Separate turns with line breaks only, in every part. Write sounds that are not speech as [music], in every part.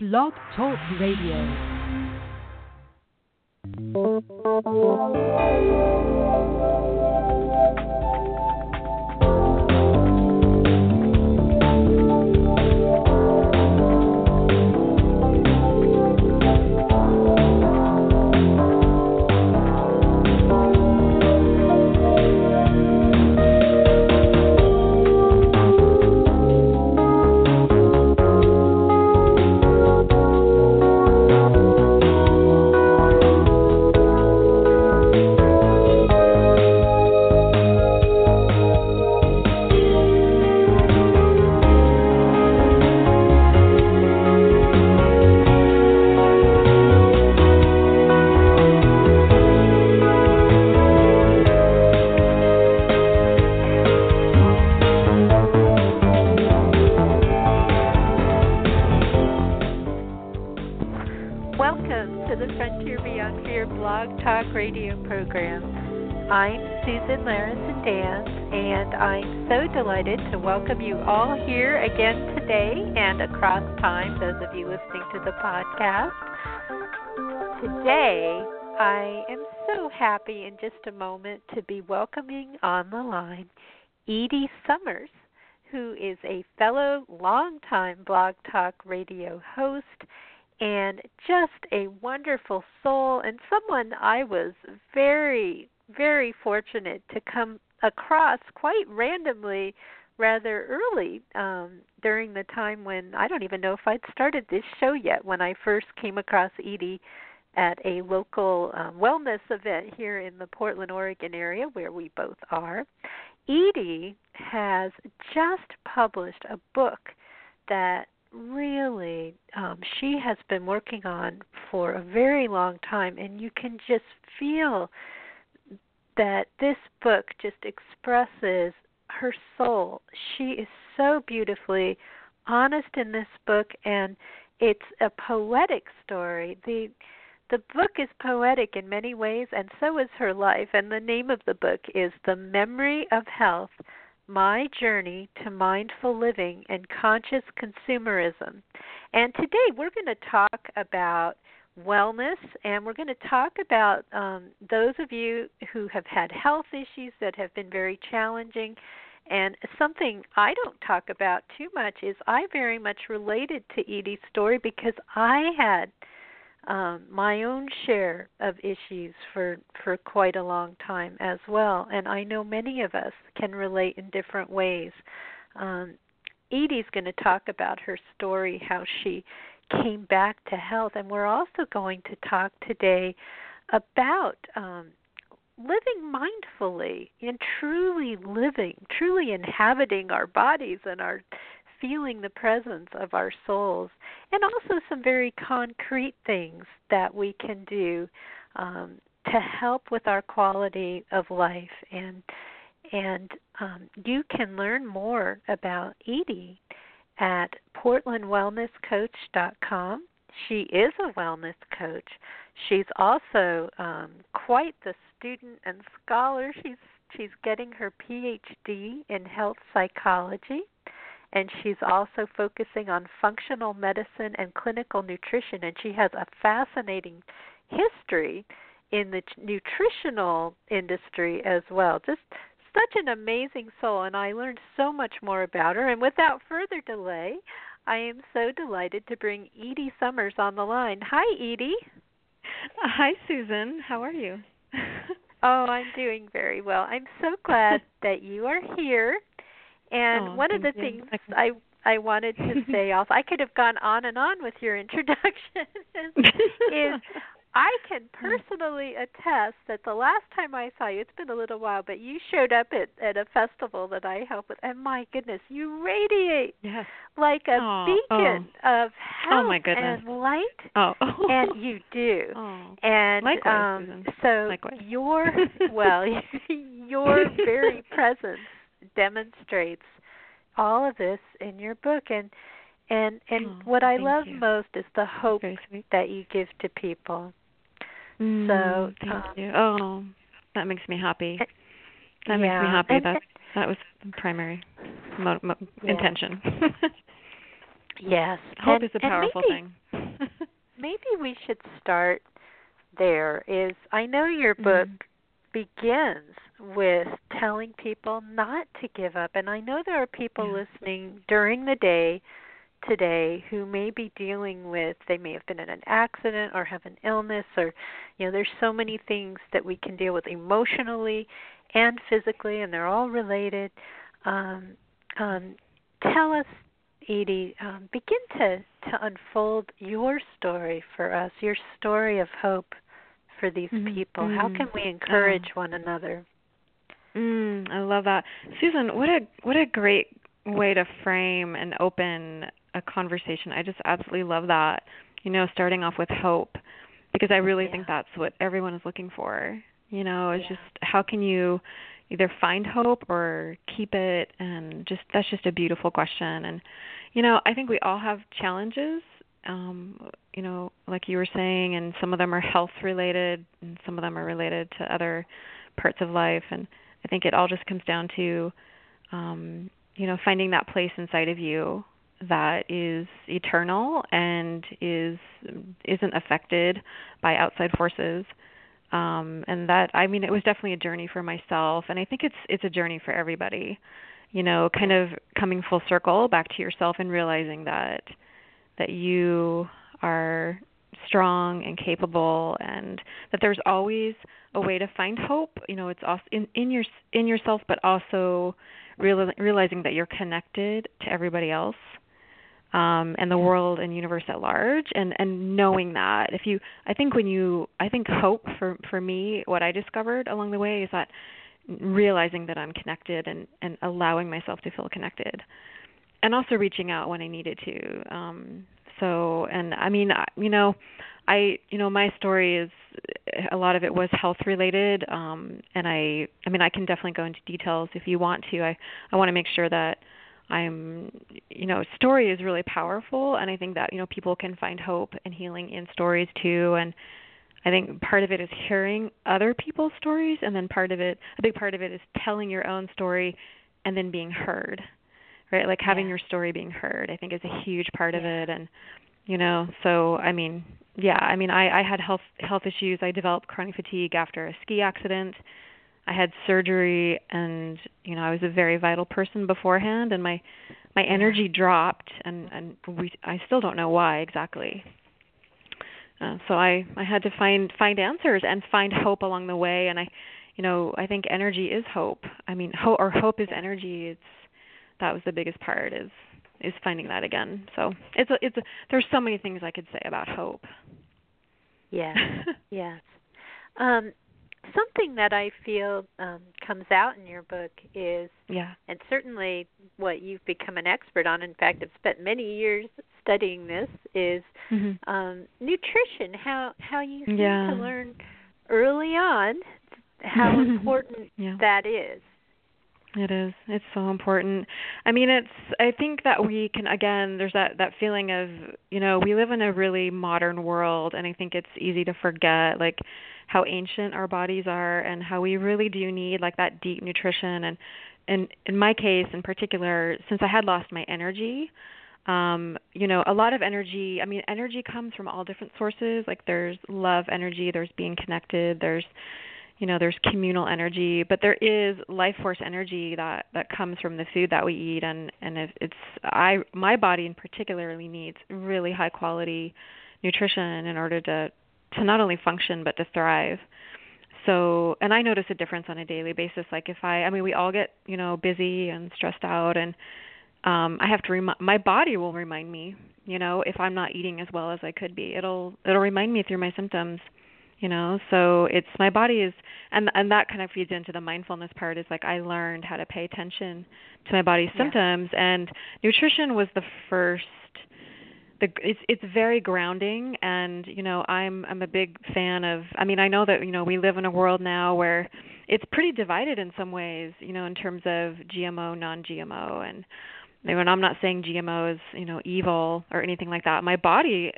Blog Talk Radio.
Susan Larison Danz, and I'm so delighted to welcome you all here again today and across time, those of you listening to the podcast. Today, I am so happy in just a moment to be welcoming on the line Edie Summers, who is a fellow longtime blog talk radio host and just a wonderful soul and someone I was very, very fortunate to come across quite randomly rather early um, during the time when I don't even know if I'd started this show yet when I first came across Edie at a local um, wellness event here in the Portland, Oregon area where we both are. Edie has just published a book that really um, she has been working on for a very long time, and you can just feel that this book just expresses her soul. She is so beautifully honest in this book, and it's a poetic story. the The book is poetic in many ways, and so is her life. And the name of the book is "The Memory of Health." My Journey to Mindful Living and Conscious Consumerism. And today we're going to talk about wellness and we're going to talk about um, those of you who have had health issues that have been very challenging. And something I don't talk about too much is I very much related to Edie's story because I had um, my own share of issues for for quite a long time as well, and I know many of us can relate in different ways. Um, Edie's going to talk about her story, how she came back to health, and we're also going to talk today about um, living mindfully and truly living, truly inhabiting our bodies and our feeling the presence of our souls, and also some very concrete things that we can do um, to help with our quality of life. And and um, you can learn more about Edie at portlandwellnesscoach.com. She is a wellness coach. She's also um, quite the student and scholar. She's she's getting her PhD in health psychology and she's also focusing on functional medicine and clinical nutrition and she has a fascinating history in the nutritional industry as well just such an amazing soul and I learned so much more about her and without further delay I am so delighted to bring Edie Summers on the line. Hi Edie.
Uh, hi Susan, how are you? [laughs]
oh, I'm doing very well. I'm so glad [laughs] that you are here and
oh,
one of the
you.
things I I wanted to [laughs] say also, I could have gone on and on with your introduction, is I can personally attest that the last time I saw you, it's been a little while, but you showed up at at a festival that I help with, and my goodness, you radiate
yes.
like a
oh,
beacon
oh.
of health
oh, my goodness.
and light.
Oh,
and [laughs] you do.
Oh.
And
Likewise,
um, so
Likewise.
your [laughs] well, [laughs] your very presence demonstrates all of this in your book and and and
oh,
what I love
you.
most is the hope that you give to people.
Mm,
so
thank
um,
you. Oh, that makes me happy. That
yeah.
makes me happy.
And-
That that was the primary mo- mo-
Yeah.
intention. [laughs]
Yes. [laughs]
Hope
and,
is a powerful
maybe,
thing. [laughs]
maybe we should start there is I know your book
mm-hmm.
begins with telling people not to give up and I know there are people
yeah.
listening during the day today who may be dealing with they may have been in an accident or have an illness or you know there's so many things that we can deal with emotionally and physically and they're all related um, um, tell us edie um, begin to to unfold your story for us your story of hope for these
mm-hmm.
people
mm-hmm.
how can we encourage oh. one another
mm, i love that susan what a what a great way to frame and open a conversation. I just absolutely love that. You know, starting off with hope because I really
yeah.
think that's what everyone is looking for. You know, it's
yeah.
just how can you either find hope or keep it and just that's just a beautiful question and you know, I think we all have challenges um you know, like you were saying and some of them are health related and some of them are related to other parts of life and I think it all just comes down to um you know, finding that place inside of you that is eternal and is isn't affected by outside forces. Um and that i mean it was definitely a journey for myself and i think it's it's a journey for everybody you know kind of coming full circle back to yourself and realizing that that you are strong and capable and that there's always a way to find hope. You know it's also in in your in yourself but also real, realizing that you're connected to everybody else um, and the world and universe at large and and knowing that if you i think when you i think hope for for me what i discovered along the way is that realizing that i'm connected and and allowing myself to feel connected and also reaching out when i needed to um so and i mean you know i you know my story is a lot of it was health related um and i i mean i can definitely go into details if you want to. I i want to make sure that I'm you know story is really powerful and I think that you know people can find hope and healing in stories too and I think part of it is hearing other people's stories and then part of it a big part of it is telling your own story and then being heard right like having
yeah.
your story being heard I think is a huge part
yeah.
of it and you know so I mean yeah I mean I I had health health issues I developed chronic fatigue after a ski accident I had surgery and you know I was a very vital person beforehand and my my energy dropped and and we I still don't know why exactly. Uh, so I I had to find find answers and find hope along the way and I you know I think energy is hope. I mean hope or hope is energy. It's that was the biggest part is is finding that again. So it's a, it's a, there's so many things I could say about hope.
Yes. [laughs] yes. Um something that I feel um, comes out in your book is,
yeah,
and certainly what you've become an expert on. In fact, I've spent many years studying this. Is
mm-hmm.
um, nutrition? How how you seem
yeah.
to learn early on how [laughs] important
yeah.
that is.
It is. It's so important. I mean, it's I think that we can again there's that that feeling of, you know, we live in a really modern world and I think it's easy to forget like how ancient our bodies are and how we really do need like that deep nutrition and and in my case in particular since I had lost my energy um you know a lot of energy i mean energy comes from all different sources like there's love energy there's being connected there's you know there's communal energy but there is life force energy that that comes from the food that we eat. And and if it's i my body in particularly needs really high quality nutrition in order to to not only function but to thrive. So and i notice a difference on a daily basis. Like if i i mean we all get you know busy and stressed out and um i have to remind my body will remind me you know if i'm not eating as well as i could be. It'll it'll remind me through my symptoms you know so it's my body is and and that kind of feeds into the mindfulness part is like i learned how to pay attention to my body's
yeah.
symptoms and nutrition was the first the it's it's very grounding and you know i'm i'm a big fan of i mean i know that you know we live in a world now where it's pretty divided in some ways you know in terms of gmo non gmo and and i'm not saying gmo is you know evil or anything like that my body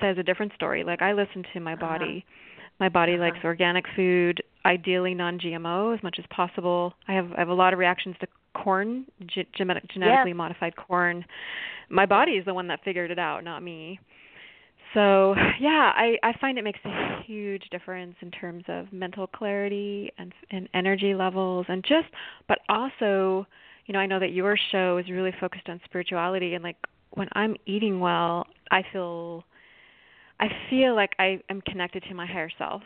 says a different story like i listen to my
uh-huh.
My body
uh-huh.
likes organic food ideally non gmo as much as possible i have i have a lot of reactions to corn, ge- genetically
yes.
modified corn. My body is the one that figured it out, not me. So yeah, I I find it makes a huge difference in terms of mental clarity and and energy levels and just, but also, you know, I know that your show is really focused on spirituality and like when I'm eating well, I feel I feel like I am connected to my higher self.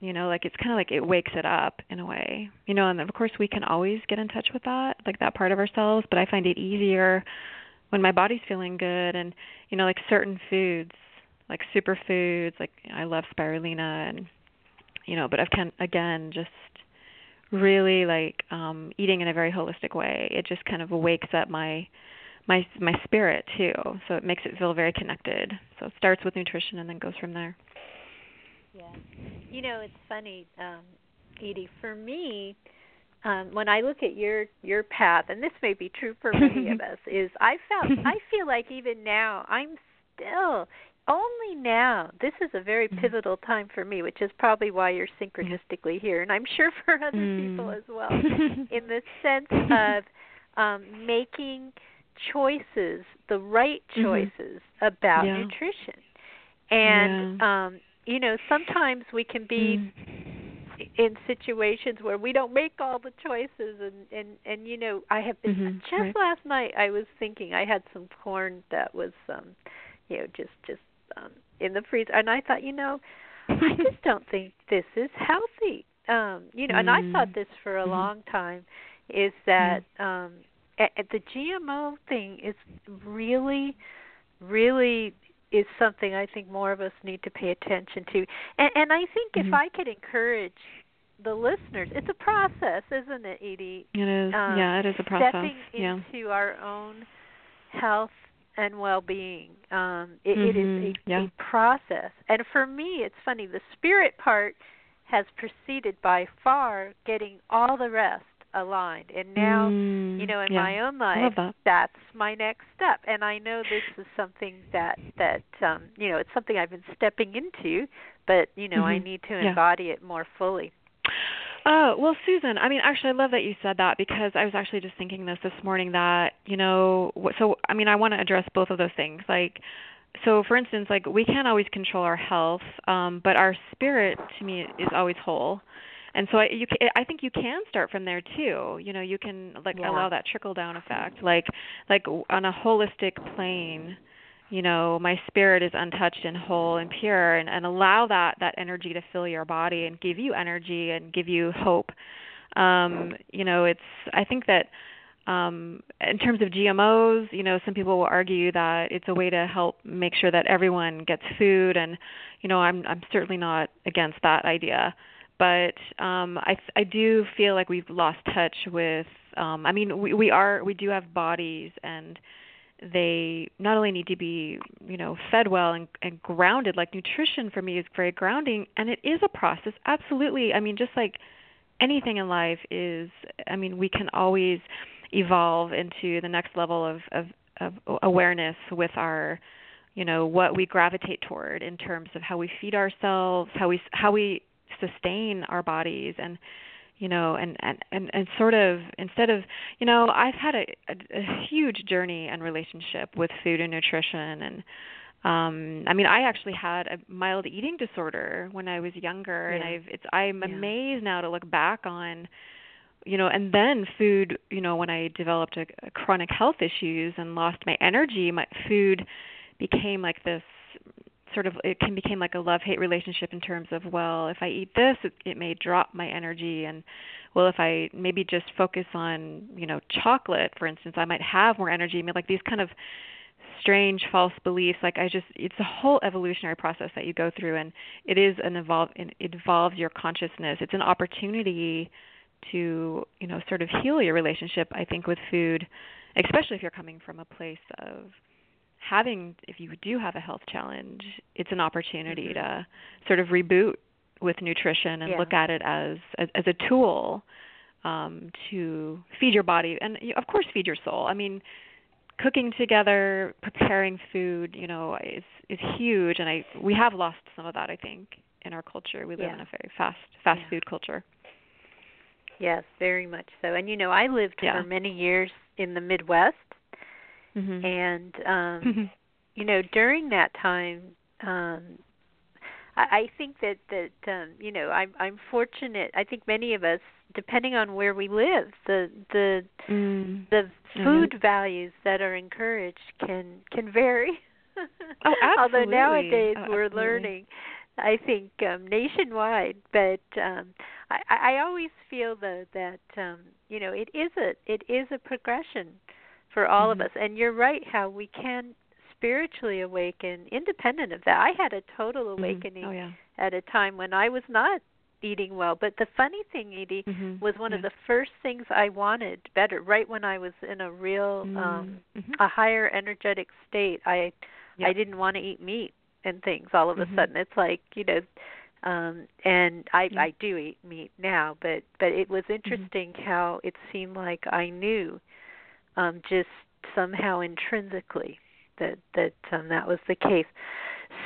You know, like it's kind of like it wakes it up in a way. You know, and of course we can always get in touch with that, like that part of ourselves, but I find it easier when my body's feeling good and you know, like certain foods, like superfoods, like I love spirulina and you know, but I've can again just really like um eating in a very holistic way. It just kind of wakes up my my my spirit too. So it makes it feel very connected. So it starts with nutrition and then goes from there.
Yeah. You know, it's funny, um, Edie, for me, um, when I look at your your path, and this may be true for many of us, [laughs] is I felt I feel like even now I'm still only now this is a very mm-hmm. pivotal time for me which is probably why you're synchronistically here and i'm sure for other mm. people as well [laughs] in the sense of um making choices, the right mm-hmm. choices mm-hmm. about
yeah.
nutrition. And yeah. um, you know, sometimes we can be mm. in situations where we don't make all the choices and and and you know, I have been
mm-hmm.
just
right.
last night I was thinking I had some corn that was um you know, just just um in the freezer and I thought, you know, I [laughs] just don't think this is healthy. Um, you know, and I thought mm. this for a mm-hmm. long time is that mm. um the GMO thing is really, really is something I think more of us need to pay attention to. And, and I think
mm-hmm.
if I could encourage the listeners, it's a process, isn't it, Edie?
It is.
Um,
yeah, it is a process.
Stepping
yeah.
into our own health and well-being. Um, it,
mm-hmm.
it is a,
mm-hmm. yeah.
a process. And for me, it's funny. The spirit part has preceded by far getting all the rest aligned. And now,
mm,
you know, in
yeah.
my own life,
that.
that's my next step. And I know this is something that that um, you know, it's something I've been stepping into, but you know,
mm-hmm.
I need to
yeah.
embody it more fully.
Oh, well, Susan, I mean, actually, I love that you said that because I was actually just thinking this this morning that, you know, so, I mean, I want to address both of those things. Like, so for instance, like, we can't always control our health, um, but our spirit, to me, is always whole and so I you I think you can start from there too. You know, you can like
yeah.
allow that trickle down effect, like like on a holistic plane. You know, my spirit is untouched and whole and pure, and, and allow that that energy to fill your body and give you energy and give you hope. Um, you know, it's I think that um, in terms of GMOs, you know, some people will argue that it's a way to help make sure that everyone gets food, and you know, I'm I'm certainly not against that idea but um, I I do feel like we've lost touch with. Um, I mean, we we are we do have bodies, and they not only need to be you know fed well and, and grounded. Like nutrition for me is very grounding, and it is a process. Absolutely. I mean, just like anything in life is. I mean, we can always evolve into the next level of of, of awareness with our you know what we gravitate toward in terms of how we feed ourselves how we how we sustain our bodies and you know and and and, and sort of instead of you know i've had a, a, a huge journey and relationship with food and nutrition and um i mean i actually had a mild eating disorder when i was younger
yeah.
and i've it's i'm
yeah.
amazed now to look back on you know and then food you know when i developed a, a chronic health issues and lost my energy my food became like this sort of it can become like a love hate relationship in terms of well if i eat this it, it may drop my energy. And well if i maybe just focus on you know chocolate for instance i might have more energy. I mean, like these kind of strange false beliefs like i just it's a whole evolutionary process that you go through and it is an evolve it evolves your consciousness. It's an opportunity to you know sort of heal your relationship i think with food especially if you're coming from a place of having if you do have a health challenge, it's an opportunity mm-hmm. to sort of reboot with nutrition and
yeah.
look at it as as, as a tool um, to feed your body and of course feed your soul. I mean, cooking together, preparing food, you know, is is huge, and I we have lost some of that. I think in our culture, we live
yeah.
in a very fast fast
yeah.
food culture.
yes, very much so. And you know, I lived
Yeah.
for many years in the Midwest,
Mhm.
and um, you know, during that time, um, I, I think that that um, you know, I'm I'm fortunate. I think many of us, depending on where we live, the the
mm.
the food values that are encouraged can can vary.
Oh, [laughs] absolutely.
Although nowadays
Oh,
we're
absolutely.
learning, I think um, nationwide. But um, I, I always feel though that um, you know it is a it is a progression for all
Mhm.
of us. And you're right how we can spiritually awaken independent of that. I had a total
Mhm.
awakening
Oh yeah.
at a time when I was not eating well. But the funny thing, Edie,
Mhm.
was one of the first things I wanted better right when I was in a real um
Mm. Mhm.
a higher energetic state. I
Yeah.
I didn't want to eat meat and things all of a
Mhm.
sudden. It's like, you know, um and I
Yeah.
I do eat meat now, but but it was
Mm-hmm.
interesting how it seemed like I knew um just somehow intrinsically that that um that was the case.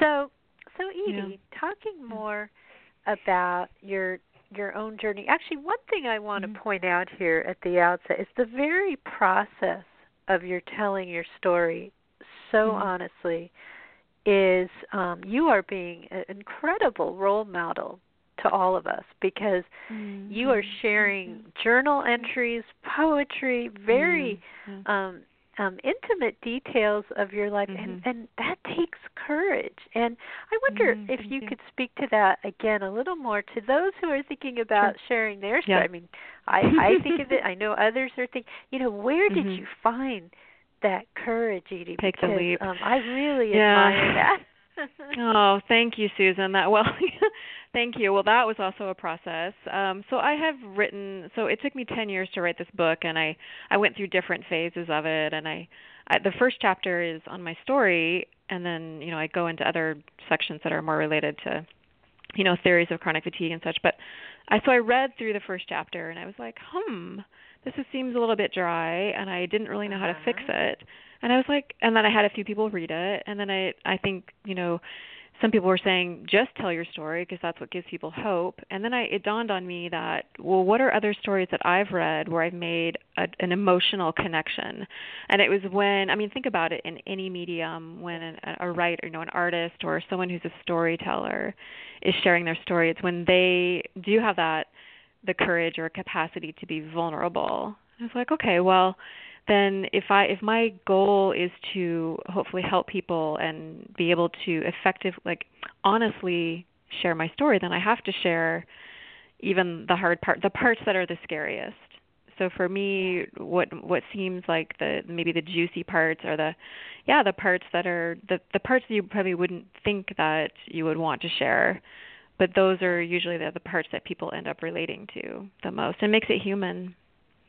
So so Edie, talking more about your your own journey. Actually, one thing I want
Mhm.
to point out here at the outset is the very process of your telling your story so
Mhm.
honestly is um, you are being an incredible role model to all of us because
Mm.
you are sharing journal entries, poetry, very
Mm.
um, um, intimate details of your life, and
Mhm.
and that takes courage. And I wonder
Mm,
if you,
you.
could speak to that again a little more to those who are thinking about sharing their story.
Yeah.
I mean, I I think of it. I know others are thinking. You know, where did you find that courage, Edie?
Take the
because,
leap.
Um, I really
Yeah.
admire that. [laughs]
Oh, thank you, Susan. That well, [laughs] thank you. Well, that was also a process. Um, so I have written. So it took me ten years to write this book, and I I went through different phases of it. And I, I the first chapter is on my story, and then you know I go into other sections that are more related to, you know, theories of chronic fatigue and such. But I so I read through the first chapter, and I was like, hmm, this is, seems a little bit dry, and I didn't really know how to fix
Uh-huh.
it and I was like, and then I had a few people read it, and then I I think you know, some people were saying just tell your story because that's what gives people hope, and then I it dawned on me that well, what are other stories that I've read where I've made a, an emotional connection, and it was when I mean think about it in any medium when an, a writer, you know, an artist or someone who's a storyteller is sharing their story, it's when they do have that the courage or capacity to be vulnerable. I was like, okay, well then if I if my goal is to hopefully help people and be able to effective like honestly share my story, then I have to share even the hard part, the parts that are the scariest. So for me, what what seems like the maybe the juicy parts are the yeah the parts that are the the parts that you probably wouldn't think that you would want to share, but those are usually the the parts that people end up relating to the most and makes it human,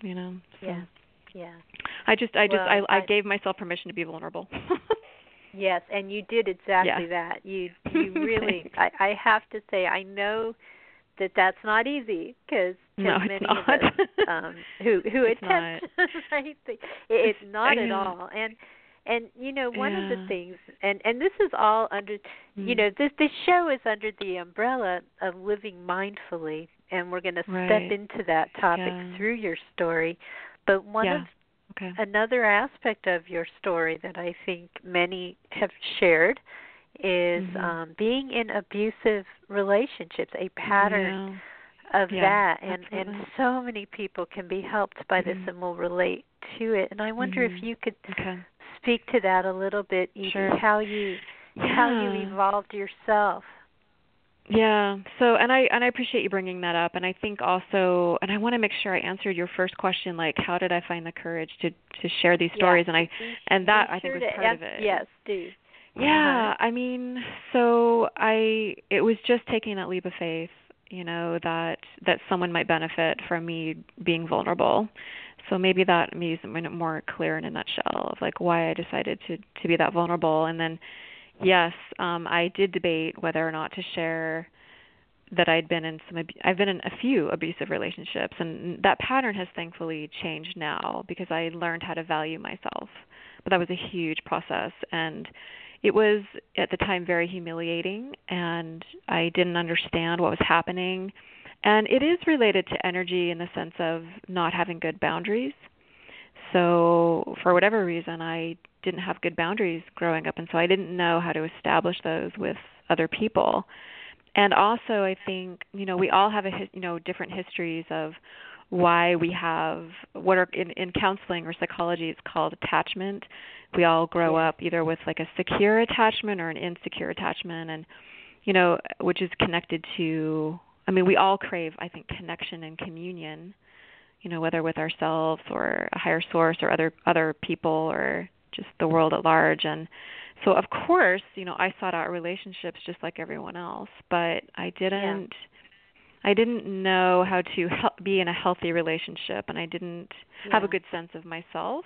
you know. So.
yeah, yeah.
I just I just
Well,
I, I
I-
gave myself permission to be vulnerable. [laughs]
Yes, and you did exactly
Yeah.
that. You [laughs] you really I I have to say I know that that's not easy because
No, it's
many
not.
of us [laughs] um who who
It's
attempt right it, it's not at all. And and you know one of the things and and this is all under you
Mm.
know this this show is under the umbrella of living mindfully and we're going to step
Right.
into that topic
Yeah.
through your story. But one
yeah.
of
okay.
another aspect of your story that I think many have shared is
Mhm.
um, being in abusive relationships, a pattern of
Yeah,
that, and
absolutely.
and so many people can be helped by this
Mhm.
and will relate to it. And I wonder
Mhm.
if you could
Okay.
speak to that a little bit, Edie,
Sure.
how you how you evolved yourself.
Yeah. So, and I and I appreciate you bringing that up. And I think also, and I want to make sure I answered your first question, like how did I find the courage to to share these stories? And I and that
be
I think was part of it.
Yes, do.
Yeah, uh-huh. I mean, so I it was just taking that leap of faith, you know, that that someone might benefit from me being vulnerable. So maybe that maybe is more clear in a nutshell of like why I decided to to be that vulnerable. And then, yes, um, I did debate whether or not to share that I'd been in some I've been in a few abusive relationships, and that pattern has thankfully changed now because I learned how to value myself. But that was a huge process, and it was at the time very humiliating and I didn't understand what was happening and it is related to energy in the sense of not having good boundaries. So, for whatever reason, I didn't have good boundaries growing up, and so I didn't know how to establish those with other people. And also, I think you know we all have a you know different histories of why we have what are in in counseling or psychology it's called attachment. We all grow up either with like a secure attachment or an insecure attachment, and you know which is connected to. I mean, we all crave I think connection and communion you know whether with ourselves or a higher source or other other people or just the world at large and so of course you know i sought out relationships just like everyone else but i didn't yeah. i didn't know how to help, be in a healthy relationship and i didn't yeah. have a good sense of myself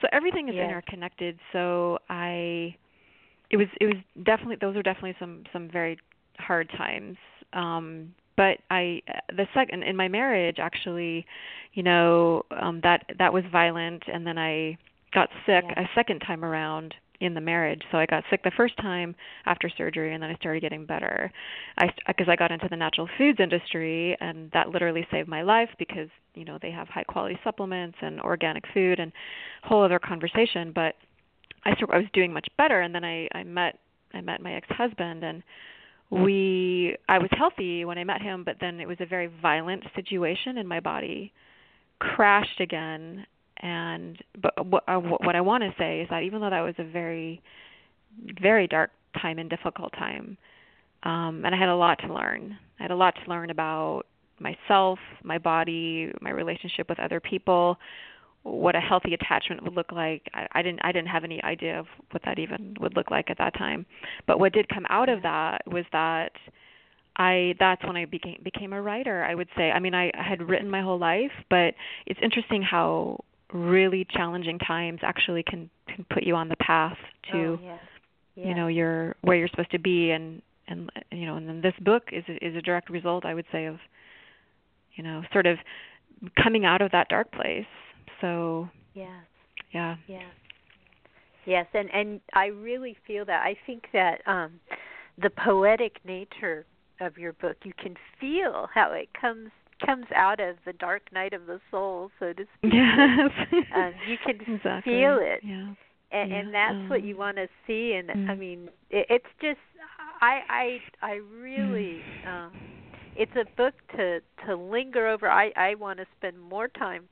so everything is yes. interconnected so i it was it was definitely those were definitely some some very hard times um but I the second in my marriage actually, you know, um that that was violent and then I got sick yeah. a second time around in the marriage. So I got sick the first time after surgery and then I started getting better. I because I got into the natural foods industry and that literally saved my life because, you know, they have high quality supplements and organic food and whole other conversation, but I I was doing much better and then I I met I met my ex-husband and we I was healthy when I met him, but then it was a very violent situation and my body. Crashed again, and but what uh, what I want to say is that even though that was a very very dark time and difficult time, um, and I had a lot to learn. I had a lot to learn about myself, my body, my relationship with other people, what a healthy attachment would look like. I, I didn't I didn't have any idea of what that even would look like at that time. But what did come out of that was that I that's when I became became a writer. I would say. I mean, I, I had written my whole life, but it's interesting how really challenging times actually can can put you on the path to
oh, yeah. Yeah.
you know your where you're supposed to be and and you know and then this book is is a direct result I would say of you know sort of coming out of that dark place so
yes,
yeah,
yes, yes, and and I really feel that. I think that um, the poetic nature of your book, you can feel how it comes comes out of the dark night of the soul, so to speak.
Yes, [laughs]
um, you can [laughs]
exactly.
feel it.
Yeah.
And,
yeah.
and that's
um,
what you want to see and
mm.
i mean it, it's just i i i really mm. um it's a book to to linger over i i want to spend more time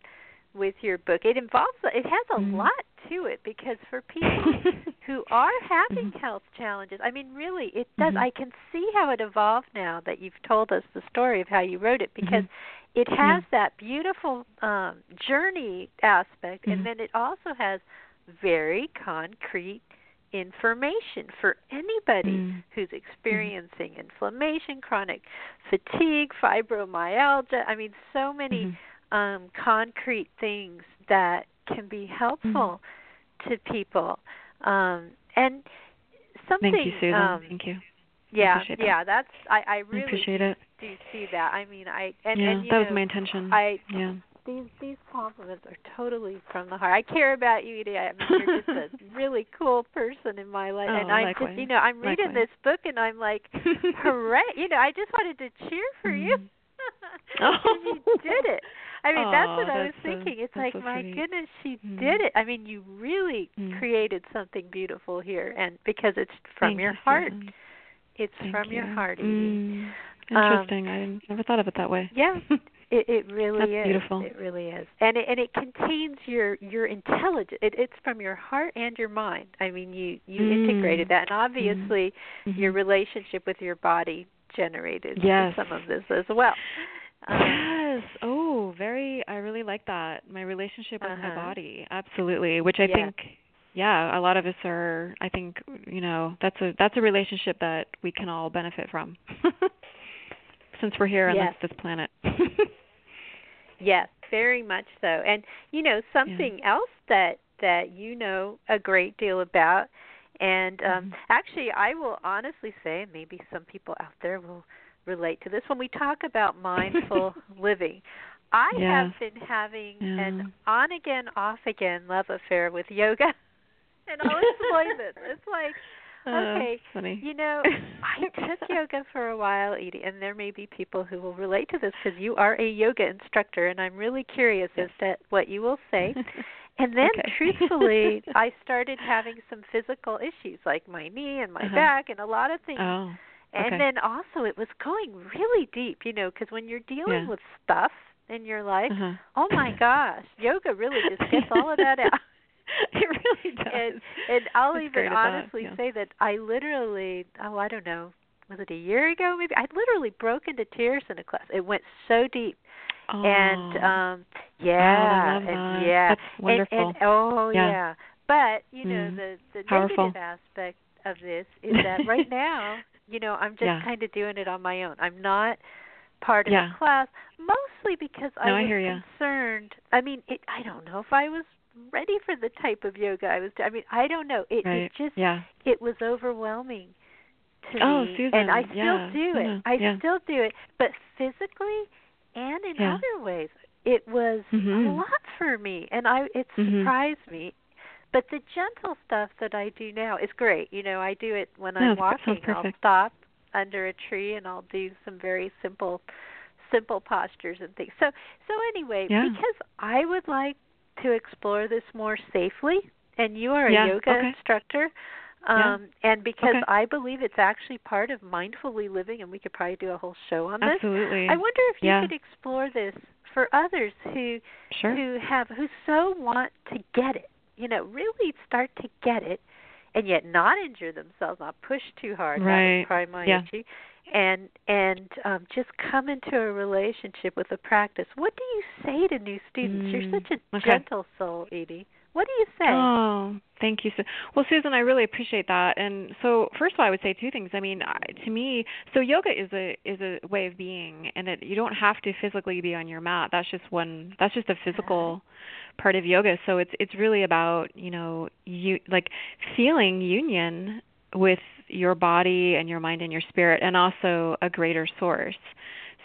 with your book. It involves it has a
mm-hmm.
lot to it because for people [laughs] who are having
mm-hmm.
health challenges, I mean really it does
mm-hmm.
I can see how it evolved now that you've told us the story of how you wrote it because
mm-hmm.
it has that beautiful um journey aspect and
Mm-hmm.
then it also has very concrete information for anybody
mm.
who's experiencing mm. inflammation, chronic fatigue, fibromyalgia. I mean, so many um, concrete things that can be helpful
mm-hmm.
to people. Um, and something.
Thank you, Susan.
Um,
Thank you.
Yeah, yeah, that's I, I really
I appreciate it.
do see that. I mean, I and,
yeah,
and
that
know,
was my intention.
I
yeah.
These these compliments are totally from the heart. I care about you, Edie. I mean, you're just a [laughs] really cool person in my life,
oh,
and I'm just, you know, I'm reading
likewise.
this book, and I'm like, hooray! You know, I just wanted to cheer for you. [laughs]
oh.
you did it. I mean, that's what I was
so,
thinking. It's like,
so
my
sweet.
goodness, she
mm.
did it. I mean, you really
mm.
created something beautiful here, and because it's from
Thank
your
you,
heart.
Susan.
It's
Thank
from
you.
your heart.
Mm.
Um,
Interesting. I never thought of it that way.
Yeah, [laughs] it, it really
That's
is.
beautiful.
It really is, and it, and it contains your your intelligence. It, it's from your heart and your mind. I mean, you you
Mm.
integrated that, and obviously,
Mm-hmm.
your relationship with your body generated
Yes.
some of this as well. Um,
yes. Oh, very. I really like that. My relationship with my
Uh-huh.
body, absolutely. Which I
Yeah.
think, yeah, a lot of us are. I think you know that's a that's a relationship that we can all benefit from, [laughs] since we're here on
Yes.
this, this planet.
Yes, very much so. And you know [laughs] something else that that you know a great deal about and um
Mhm.
actually I will honestly say maybe some people out there will relate to this when we talk about [laughs] mindful living. I
Yes.
have been having
Yeah.
an on again off again love affair with yoga. [laughs] And I'll explain this. It's like
Uh, [laughs]
okay,
funny.
you know, I took yoga for a while, Edie, and there may be people who will relate to this because you are a yoga instructor, and I'm really curious as to what you will say. And then,
okay.
truthfully, I started having some physical issues like my knee and my
uh-huh.
back and a lot of things.
Oh.
And
okay.
then also, it was going really deep, you know, because when you're dealing
Yeah.
with stuff in your life,
Uh-huh.
oh my [coughs] gosh, yoga really just gets all of that out. [laughs]
it really [laughs] does.
And, and I'll
It's
even honestly
yeah.
say that I literally, oh, I don't know, was it a year ago maybe? I literally broke into tears in a class. It went so deep.
Oh.
And um yeah,
love
and yeah.
That's
And,
wonderful.
and oh
Yeah.
yeah. But, you know,
Mm.
the the
Powerful.
negative aspect of this is that right now, [laughs] you know, I'm just
Yeah.
kind of doing it on my own. I'm not part of
Yeah.
a class mostly because I
No, I
was
hear
concerned. I mean, it I don't know if I was ready for the type of yoga I was doing. I mean, I don't know. It
right.
it just
yeah.
it was overwhelming to
Oh,
me
Susan,
and I still
yeah,
do it. I
yeah.
still do it, but physically and in other ways it was a
Mhm.
lot for me and I it
Mhm.
surprised me. But the gentle stuff that I do now is great. You know, I do it when I'm
that sounds
walking. I'll stop under a tree and I'll do some very simple simple postures and things. So so anyway,
Yeah.
because I would like to explore this more safely and you are a
Yeah,
yoga
okay.
instructor
Yeah.
um and because
Okay.
I believe it's actually part of mindfully living and we could probably do a whole show on this.
Absolutely.
I wonder if you
Yeah.
could explore this for others who
Sure.
who have who so want to get it. You know, really start to get it and yet not injure themselves, not push too hard.
Right.
was probably my
Yeah.
issue. And and um just come into a relationship with the practice. What do you say to new students? You're
Mm,
such a
okay.
gentle soul, Edie. What do you say?
Oh, thank you. Su- Well, Susan, I really appreciate that. And so, first of all, I would say two things. I mean, I- to me, so yoga is a is a way of being, and it, you don't have to physically be on your mat. That's just one. That's just a physical part of yoga. So it's it's really about you know you like feeling union with your body and your mind and your spirit, and also a greater source.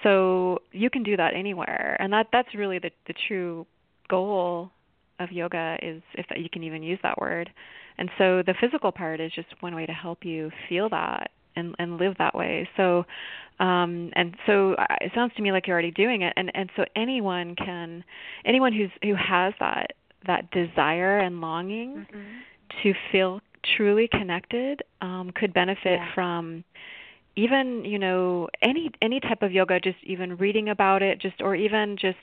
So you can do that anywhere, and that that's really the the true goal of yoga is if that you can even use that word. And so the physical part is just one way to help you feel that and and live that way. So um and so uh, it sounds to me like you're already doing it and and so anyone can anyone who's who has that that desire and longing
Mhm.
to feel truly connected um could benefit
Yeah.
from even you know any any type of yoga just even reading about it just or even just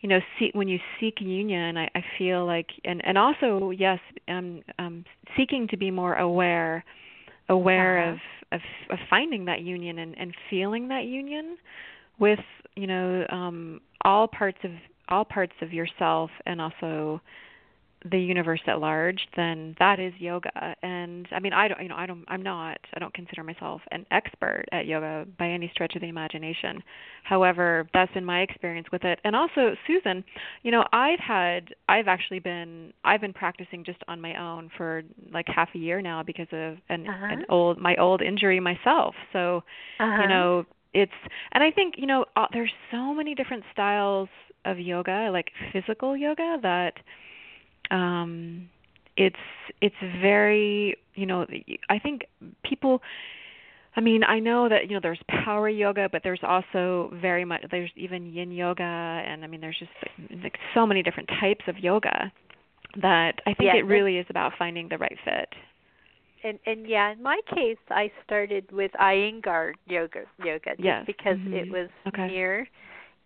you know see when you seek union i i feel like and and also yes um um seeking to be more aware aware
Uh-huh.
of of of finding that union and and feeling that union with you know um all parts of all parts of yourself and also the universe at large then that is yoga and i mean i don't you know i don't i'm not i don't consider myself an expert at yoga by any stretch of the imagination however that's been my experience with it and also susan you know i've had i've actually been i've been practicing just on my own for like half a year now because of an
Uh-huh.
an old my old injury myself so
Uh-huh.
you know it's and i think you know uh, there's so many different styles of yoga like physical yoga that um it's it's very you know i think people i mean i know that you know there's power yoga but there's also very much there's even yin yoga and i mean there's just like, like so many different types of yoga that i think
Yeah,
it really is about finding the right fit
and and yeah, in my case, I started with Iyengar yoga yoga just
Yes.
because it
Mhm.
was
Okay.
near,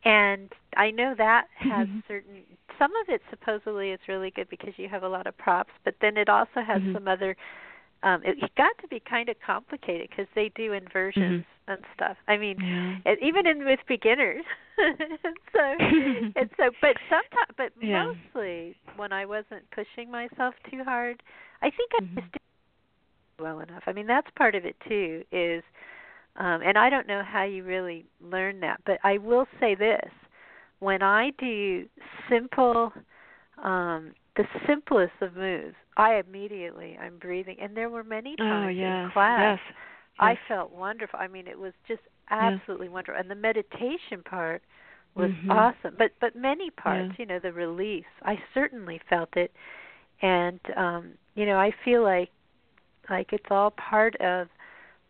and I know that has
Mhm.
certain. Some of it supposedly is really good because you have a lot of props, but then it also has
Mhm.
some other. Um, it, it got to be kind of complicated because they do inversions and stuff. I mean,
yeah
and even in with beginners. [laughs] so [laughs] and so, but sometimes, but
Yeah.
mostly when I wasn't pushing myself too hard, I think I
Mhm.
just did well enough. I mean, that's part of it too. Is um, and I don't know how you really learn that, but I will say this: when I do simple, um, the simplest of moves, I immediately I'm breathing, and there were many times
oh
in class
yes
I
Yes.
felt wonderful. I mean, it was just absolutely wonderful, and the meditation part was
Mhm.
awesome. But but many parts, you know, the release, I certainly felt it, and um, you know, I feel like like it's all part of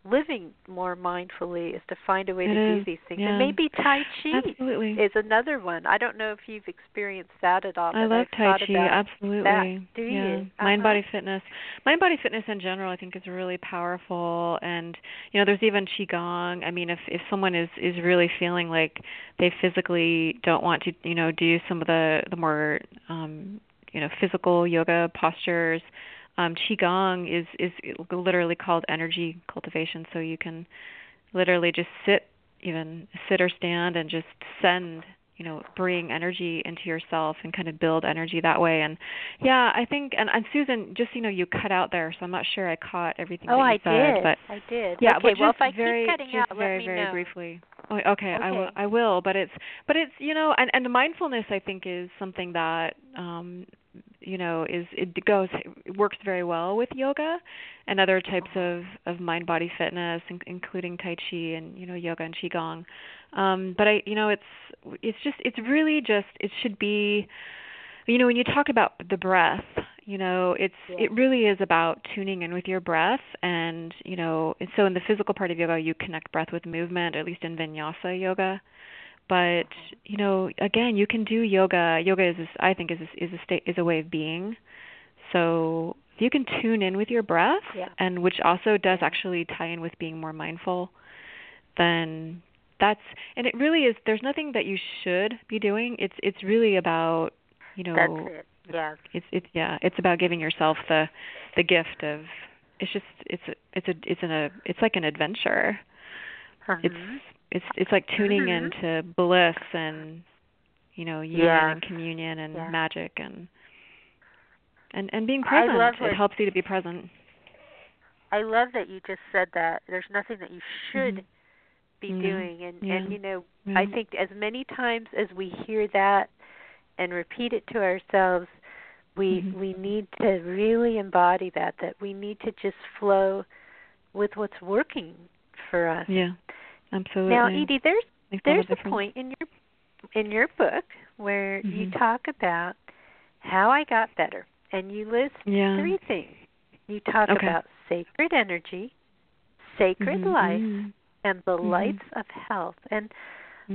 living more mindfully is to find a way
it
to
is.
do these things.
Yeah.
And maybe Tai Chi
Absolutely.
is another one. I don't know if you've experienced that at all.
I love
I've
Tai Chi, absolutely.
that. Do
yeah.
you?
Mind
Uh-huh.
body fitness. Mind body fitness in general I think is really powerful and you know, there's even qigong. I mean, if if someone is is really feeling like they physically don't want to, you know, do some of the the more um you know, physical yoga postures, um qigong is is literally called energy cultivation so you can literally just sit even sit or stand and just send you know bring energy into yourself and kind of build energy that way and yeah i think and, and susan just you know you cut out there so i'm not sure i caught everything
Oh, I
you said
did.
but
I did.
yeah
okay,
but
well if I
very
keep cutting out,
very
let me
very
know.
briefly oh, okay, i will i will but it's but it's you know and and the mindfulness i think is something that um you know is it goes it works very well with yoga and other types of of mind body fitness in, including tai chi and you know yoga and qigong um but i you know it's it's just it's really just it should be you know when you talk about the breath you know it's
Yeah.
it really is about tuning in with your breath and you know and so in the physical part of yoga you connect breath with movement at least in vinyasa yoga but you know again you can do yoga yoga is this, i think is this, is a state is a way of being so you can tune in with your breath
Yeah.
and which also does actually tie in with being more mindful then that's and it really is there's nothing that you should be doing it's it's really about you know
That's it. Yes.
it's it's yeah it's about giving yourself the the gift of it's just it's a it's a it's an a it's like an adventure it's
Mhm.
It's it's like tuning
Mhm.
into bliss and you know union
Yes.
and communion and
Yeah.
magic and and and being present it
what-
helps you to be present
I love that you just said that. There's nothing that you should
Mhm.
be
Yeah.
doing and
Yeah.
and you know
Yeah.
I think as many times as we hear that and repeat it to ourselves we
Mhm.
we need to really embody that that we need to just flow with what's working for us.
yeah absolutely
Now Edie there's there's a
difference.
point in your in your book where you
Mhm.
talk about how I got better and you list
yeah
three things. You talk
Okay.
about sacred energy, sacred
Mhm,
life, and the
Mhm.
lights of health. And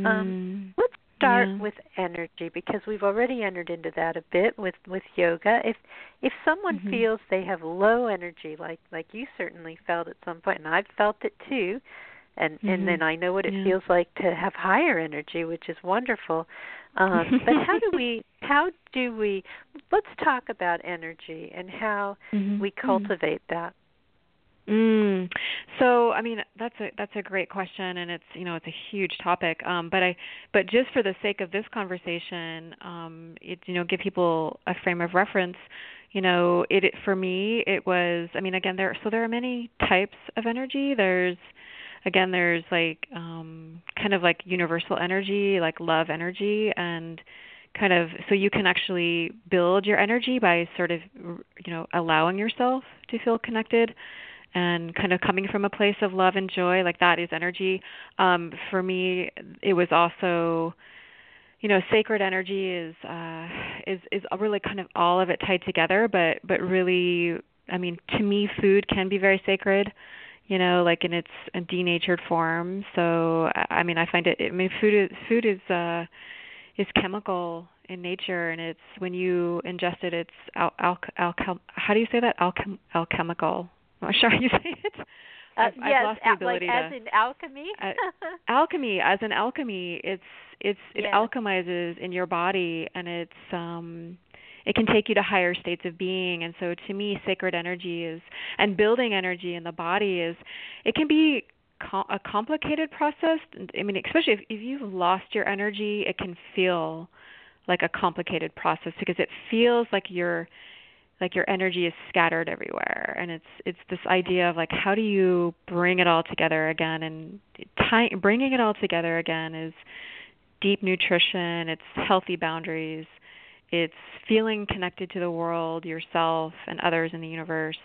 um,
mm,
let's start
Yeah.
with energy because we've already entered into that a bit with with yoga. If if someone
Mhm.
feels they have low energy, like like you certainly felt at some point, and I've felt it too, and
Mhm.
and then I know what it
Yeah.
feels like to have higher energy, which is wonderful. Um, but how do [laughs] we how do we let's talk about energy and how
Mhm,
we
mhm.
cultivate that.
Mm. So, I mean, that's a that's a great question, and it's you know it's a huge topic. Um, but I but just for the sake of this conversation, um, it you know give people a frame of reference. You know, it, it for me it was. I mean, again, there so there are many types of energy. There's again there's like um kind of like universal energy, like love energy, and kind of so you can actually build your energy by sort of you know allowing yourself to feel connected and kind of coming from a place of love and joy like that is energy. Um for me it was also you know sacred energy is uh is is really kind of all of it tied together but but really i mean to me food can be very sacred you know like in its denatured form so i I mean i find it i mean food is food is uh is chemical in nature and it's when you ingest it it's al- al- alchem how do you say that alchem alchemical [laughs] I'm not sure how you say it.
Uh,
I've,
yes,
I've lost the
al-
ability
like as
to
in alchemy.
Uh, [laughs] alchemy as an alchemy it's it's it
Yes.
alchemizes in your body and it's um it can take you to higher states of being. And so to me sacred energy is and building energy in the body is it can be com- a complicated process. I mean especially if if you've lost your energy it can feel like a complicated process because it feels like you're like your energy is scattered everywhere. And it's it's this idea of like how do you bring it all together again? And ty- bringing it all together again is deep nutrition. It's healthy boundaries it's feeling connected to the world yourself and others in the universe.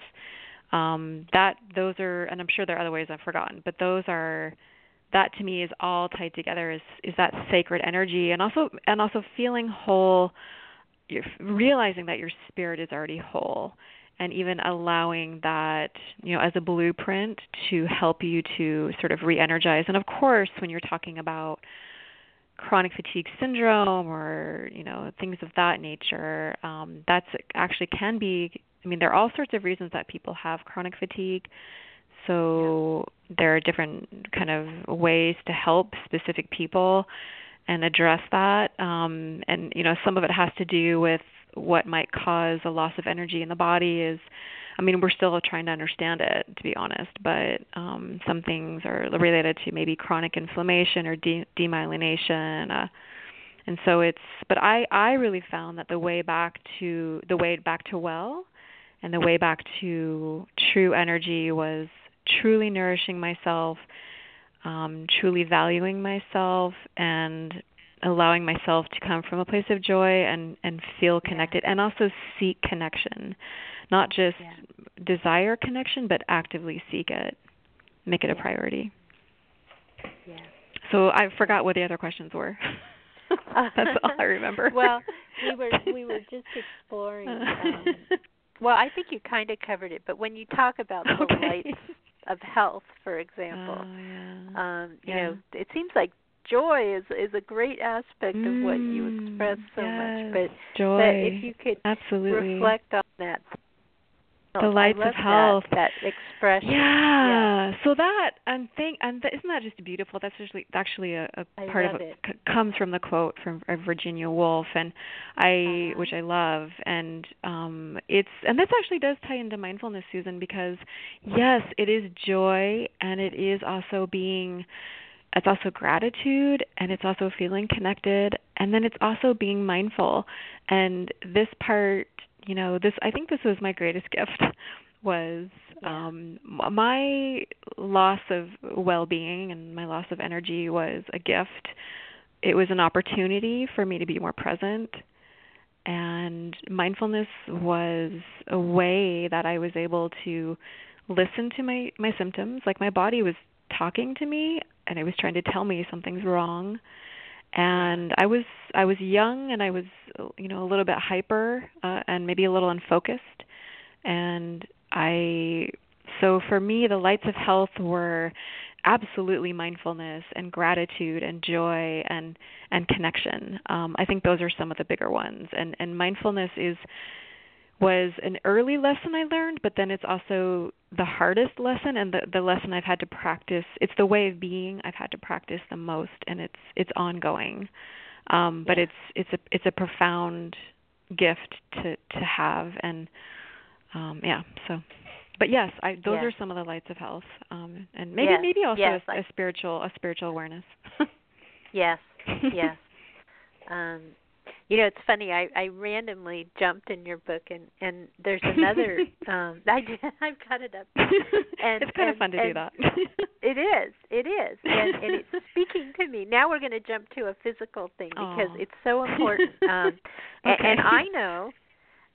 Um that those are and i'm sure there are other ways i've forgotten but those are that to me is all tied together is is that sacred energy and also and also feeling whole you're realizing that your spirit is already whole and even allowing that you know as a blueprint to help you to sort of re-energize. And of course when you're talking about chronic fatigue syndrome or you know things of that nature um, that's actually can be i mean there are all sorts of reasons that people have chronic fatigue so yeah. there are different kind of ways to help specific people and address that um, and you know some of it has to do with what might cause a loss of energy in the body is I mean, we're still trying to understand it, to be honest. But um, some things are related to maybe chronic inflammation or de- demyelination, uh, and so it's. But I I really found that the way back to the way back to well, and the way back to true energy was truly nourishing myself, um, truly valuing myself, and allowing myself to come from a place of joy and and feel connected and also seek connection not just yeah. desire connection but actively seek it make it yeah. a priority
yeah
so i forgot what the other questions were [laughs] that's all i remember [laughs]
well we were we were just exploring um, [laughs] well i think you kind of covered it but when you talk about the
okay.
lights of health for example
oh,
yeah. um you
yeah.
know it seems like joy is is a great aspect
mm,
of what you express so
yes,
much. But
joy.
but if you could
absolutely
reflect on that.
The lights
of
health.
That, that expression.
Yeah.
yeah.
So that and think and th- isn't that just beautiful? That's actually actually a, a
I
part of it. C- comes from the quote from Virginia Woolf, and I
uh-huh.
which I love, and um it's and this actually does tie into mindfulness, Susan, because yes, it is joy, and it is also being it's also gratitude and it's also feeling connected and then it's also being mindful. And this part you know this i think this was my greatest [laughs] gift was um my loss of well-being and my loss of energy was a gift. It was an opportunity for me to be more present and mindfulness was a way that i was able to listen to my my symptoms. Like my body was talking to me and it was trying to tell me something's wrong. And i was i was young and i was you know a little bit hyper uh, and maybe a little unfocused. And i so for me the lights of health were absolutely mindfulness and gratitude and joy and and connection. Um i think those are some of the bigger ones. And and mindfulness is was an early lesson I learned, but then it's also the hardest lesson and the the lesson I've had to practice. It's the way of being I've had to practice the most, and it's it's ongoing. Um, but
yeah.
it's it's a it's a profound gift to to have, and um, yeah. So, but yes, I those
yeah.
are some of the lights of health, um, and maybe
yes.
maybe also
yes.
a, a spiritual a spiritual awareness. [laughs]
yes, yes. [laughs] Um, you know, it's funny. I I randomly jumped in your book, and and there's another. [laughs] um [laughs] I I've got it up. [laughs]
And, it's kind
and,
of fun to do that.
it is. It is, and and it's speaking to me. Now we're going to jump to a physical thing because
Aww.
it's so important. Um,
okay.
and, and I know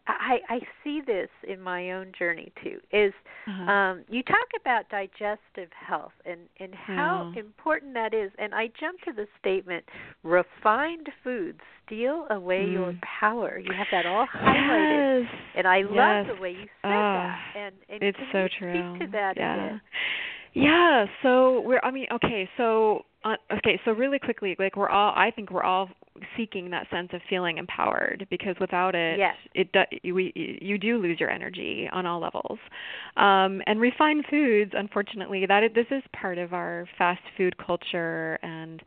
I, I see this in my own journey too. Is
uh-huh.
um, you talk about digestive health and and how
yeah.
important that is, and I jump to the statement: refined foods steal away
mm.
your power. You have that all highlighted,
yes.
and I
yes.
love the way you said
uh,
that. And, and
it's
can
so
you
true.
Speak to that
yeah. Yeah. So we're. I mean, okay. So uh, okay. So really quickly, like we're all. I think we're all seeking that sense of feeling empowered because without it
yes.
it do, we you do lose your energy on all levels um and refined foods unfortunately that this is part of our fast food culture and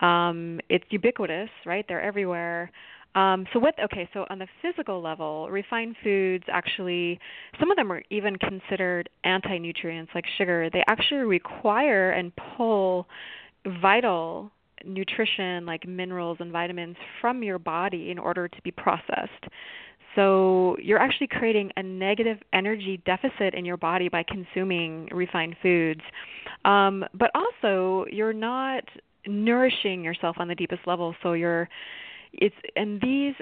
um it's ubiquitous right they're everywhere um, so what? Okay, so on the physical level, refined foods actually, some of them are even considered anti-nutrients like sugar. They actually require and pull vital nutrition like minerals and vitamins from your body in order to be processed. So you're actually creating a negative energy deficit in your body by consuming refined foods. Um, but also, you're not nourishing yourself on the deepest level. So you're it's and these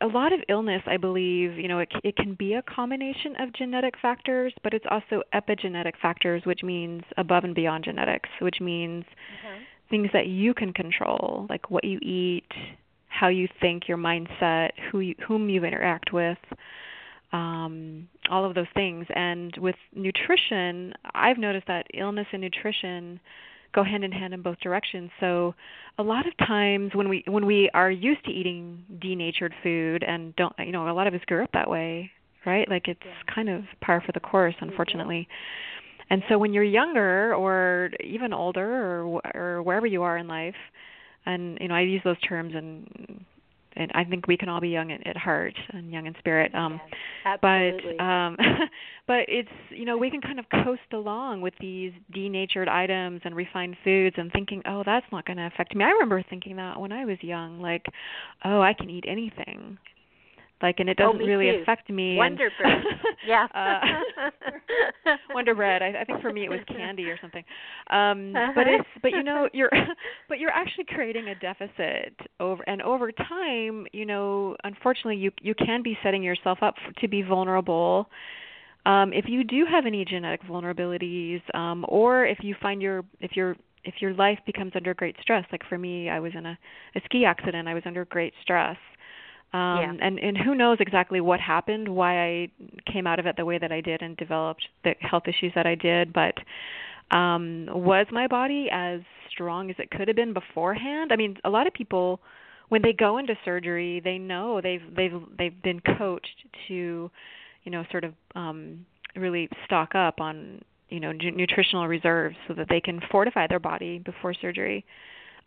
a lot of illness i believe you know it it can be a combination of genetic factors but it's also epigenetic factors which means above and beyond genetics which means
mm-hmm.
Things that you can control like what you eat how you think your mindset who you, whom you interact with um all of those things. And with nutrition i've noticed that illness and nutrition go hand in hand in both directions. So a lot of times when we when we are used to eating denatured food and don't you know a lot of us grew up that way right? Like it's yeah. kind of par for the course unfortunately and so when you're younger or even older or or wherever you are in life and you know I use those terms and and I think we can all be young at, at heart and young in spirit. Um,
yes,
but um, [laughs] but it's you know we can kind of coast along with these denatured items and refined foods and thinking, oh, that's not going to affect me. I remember thinking that when I was young, like, oh, I can eat anything like and it
oh,
doesn't oh, really
too.
affect me
wonder bread. [laughs] Yeah.
uh, [laughs] wonder bread. I, I think for me it was candy or something. Um uh-huh. but it's but you know [laughs] you're but you're actually creating a deficit over and over time you know unfortunately you you can be setting yourself up for, to be vulnerable. Um if you do have any genetic vulnerabilities um or if you find your if your if your life becomes under great stress like for me I was in a a ski accident I was under great stress um
yeah.
and and who knows exactly what happened why i came out of it the way that i did and developed the health issues that i did but um was my body as strong as it could have been beforehand i mean a lot of people when they go into surgery they know they've they've they've been coached to you know sort of um really stock up on you know nutritional reserves so that they can fortify their body before surgery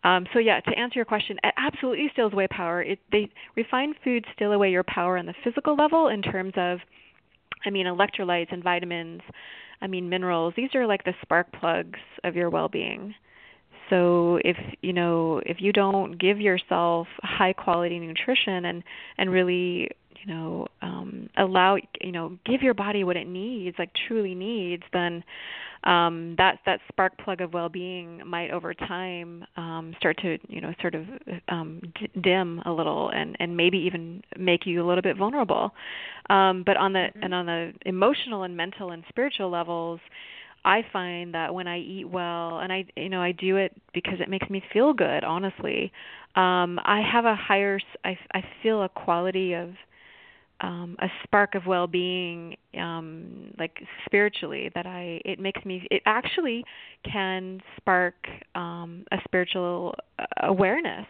um, so yeah, to answer your question, it absolutely steals away power. It, they refined foods steal away your power on the physical level in terms of, I mean, electrolytes and vitamins. I mean, minerals. These are like the spark plugs of your well-being. So if you know if you don't give yourself high quality nutrition and and really you know um allow you know give your body what it needs like truly needs then um, that that spark plug of well-being might over time um, start to you know sort of um, d- dim a little and and maybe even make you a little bit vulnerable. Um, but on the
mm-hmm.
and on the emotional and mental and spiritual levels. I find that when I eat well, and I, you know, I do it because it makes me feel good. Honestly, um, I have a higher, I, I feel a quality of um a spark of well-being um like spiritually that I it makes me it actually can spark um a spiritual uh, awareness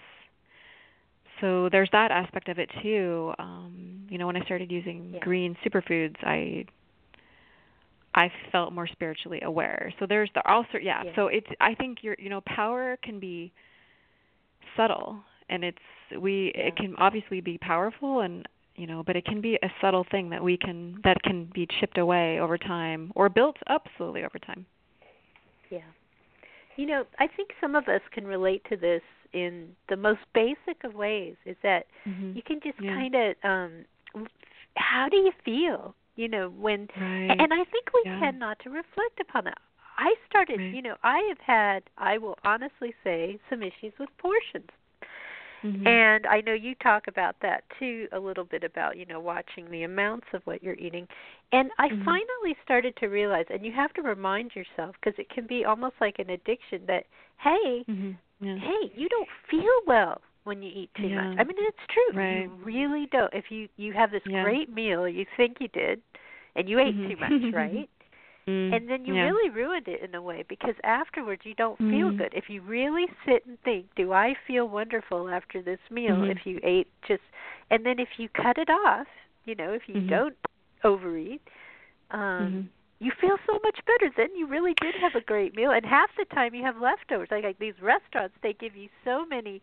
so there's that aspect of it too um you know when I started using
yeah.
green superfoods I I felt more spiritually aware so there's the also yeah,
yeah.
so it's I think your you know power can be subtle and it's we
yeah.
it can obviously be powerful and you know but it can be a subtle thing that we can that can be chipped away over time or built up slowly over time
yeah you know i think some of us can relate to this in the most basic of ways is that
mm-hmm.
you can just
yeah.
kind of um how do you feel you know when
right.
and i think we
yeah.
tend not to reflect upon that i started
right.
you know i have had i will honestly say some issues with portions
Mm-hmm.
And I know you talk about that too a little bit about, you know, watching the amounts of what you're eating. And I
mm-hmm.
finally started to realize and you have to remind yourself because it can be almost like an addiction that hey,
mm-hmm. yeah.
hey, you don't feel well when you eat too
yeah.
much. I mean, it's true.
Right.
You really don't. If you you have this
yeah.
great meal, you think you did, and you ate too
Mm-hmm.
much, [laughs] right?
Mm,
and then you
yeah.
really ruined it in a way because afterwards you don't
mm.
feel good. If you really sit and think, do I feel wonderful after this meal
mm-hmm.
if you ate just and then if you cut it off, you know, if you
mm-hmm.
don't overeat, um
mm-hmm.
you feel so much better. Then you really did have a great meal and half the time you have leftovers. Like like these restaurants they give you so many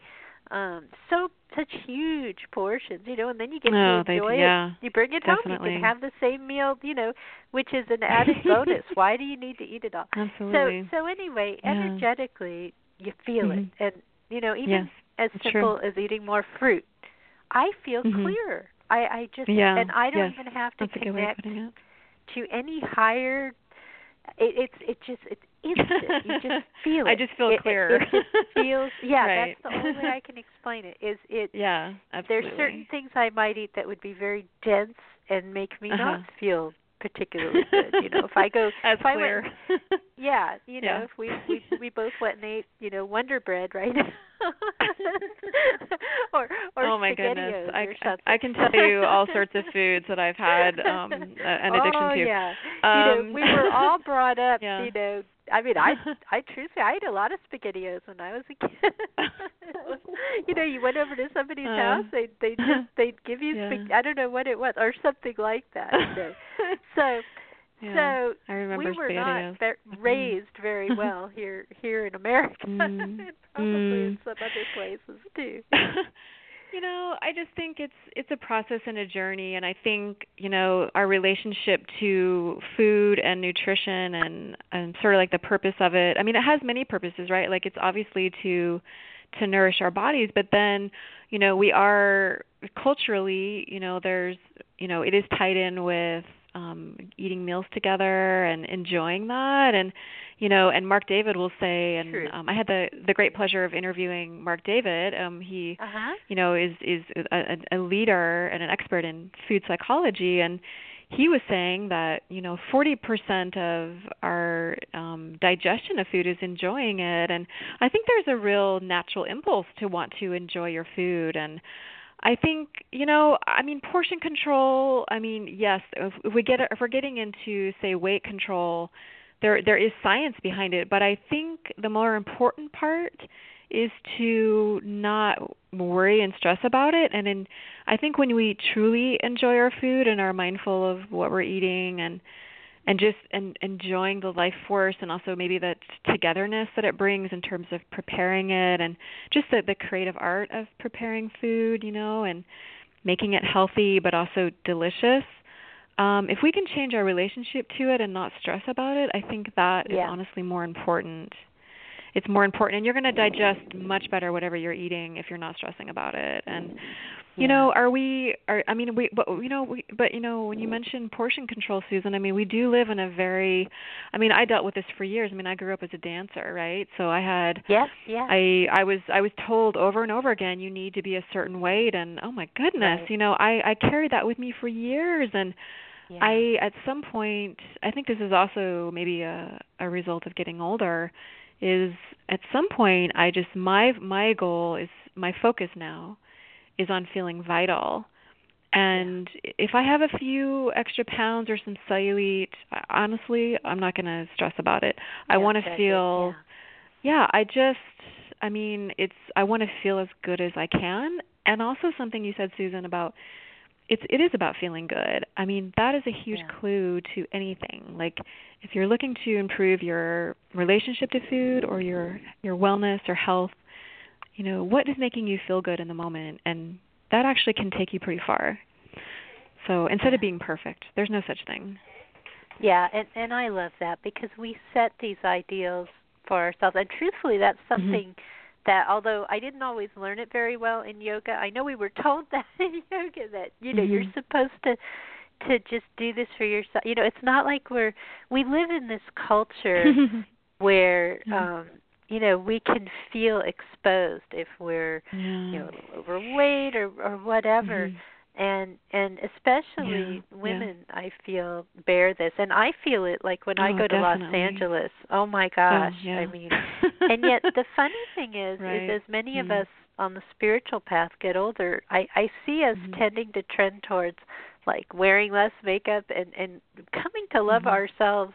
um so such huge portions you know and then you get
oh,
to enjoy
they, yeah,
it you bring it
definitely.
home you can have the same meal you know which is an added [laughs] bonus why do you need to eat it all
Absolutely.
so so anyway
Yeah.
energetically you feel
mm-hmm.
it and you know even
yes,
as simple
true.
as eating more fruit i feel
Mhm.
clearer i i just
Yeah,
and i don't
yes.
even have to
That's a good way of
connect to any higher it, it's it just it's instant. you just [laughs] feel it.
I just feel
it,
clearer.
It, it just [laughs] feels yeah.
Right.
That's the only way I can explain it. Is it?
Yeah, absolutely.
There's certain things I might eat that would be very dense and make me
Uh-huh.
not feel particularly good. You know, if I go, [laughs]
That's
if I
clear.
went, yeah, you know,
Yeah.
if we we we both went and ate, you know, Wonder Bread, right? [laughs] or or
oh my goodness,
SpaghettiOs
I. I can tell you all sorts of foods that I've had um, an addiction
oh,
to.
yeah.
Um,
you know, we were all brought [laughs] up.
Yeah.
You know, I mean, I [laughs] I truthfully I ate a lot of SpaghettiOs when I was a kid. you know, you went over to somebody's
Uh,
house, they they just they'd give you
yeah.
spag- I don't know what it was or something like that. You know. So
yeah,
so
I remember
we were
SpaghettiOs.
not ve- [laughs] raised very [laughs] well here here in America,
Mm. [laughs]
and probably in
Mm.
some other places too.
you know, I just think it's it's a process and a journey and I think, you know, our relationship to food and nutrition and and sort of like the purpose of it. I mean, it has many purposes, right? Like it's obviously to to nourish our bodies, but then, you know, we are culturally, you know, there's, you know, it is tied in with um eating meals together and enjoying that. And you know and Marc David will say and
True.
um I had the the great pleasure of interviewing Marc David. Um he
Uh huh.
you know is is a, a leader and an expert in food psychology. And he was saying that you know 40% of our um digestion of food is enjoying it. And I think there's a real natural impulse to want to enjoy your food. And I think you know I mean portion control I mean yes if, we get if we're getting into say weight control there there is science behind it but I think the more important part is to not worry and stress about it. And I think when we truly enjoy our food and are mindful of what we're eating and and just and enjoying the life force and also maybe that togetherness that it brings in terms of preparing it and just the the creative art of preparing food, you know, and making it healthy but also delicious. Um, if we can change our relationship to it and not stress about it, I think that is
Yeah.
honestly more important. It's more important, and you're going to digest much better whatever you're eating if you're not stressing about it. And you know, are we? Are I mean, we, but you know, we, but you know, when you mentioned portion control, Susan, I mean, we do live in a very, I mean, I dealt with this for years. I mean, I grew up as a dancer, right? So I had
Yes. Yeah.
I I was I was told over and over again you need to be a certain weight and oh my goodness
Right.
you know I I carried that with me for years and
yeah.
I at some point I think this is also maybe a a result of getting older is at some point I just my my goal is my focus now is on feeling vital. And if I have a few extra pounds or some cellulite I- honestly I'm not going to stress about it. I want to feel
Yeah.
yeah, I just I mean, it's I want to feel as good as I can. And also something you said Susan about it's it is about feeling good. I mean, that is a huge
Yeah.
clue to anything. Like if you're looking to improve your relationship to food or your your wellness or health, you know, what is making you feel good in the moment and that actually can take you pretty far. So, instead of being perfect, there's no such thing.
Yeah, and and I love that because we set these ideals for ourselves. And truthfully, that's
Mm-hmm.
That although I didn't always learn it very well in yoga, I know we were told [laughs] that in yoga that you know you're
Mhm.
supposed to to just do this for yourself. You know, it's not like we're we live in this culture [laughs] where um you know we can feel exposed if we're
yeah.
you know overweight or or whatever
Mhm.
And and especially
Yeah,
women i feel bear this and i feel it like when i
Oh,
go to los angeles oh my gosh
oh, yeah.
i mean [laughs] and yet the funny thing is
Right.
is as many of
Mm.
us on the spiritual path get older i i see us
Mhm.
tending to trend towards like wearing less makeup and and coming to love
Mhm.
ourselves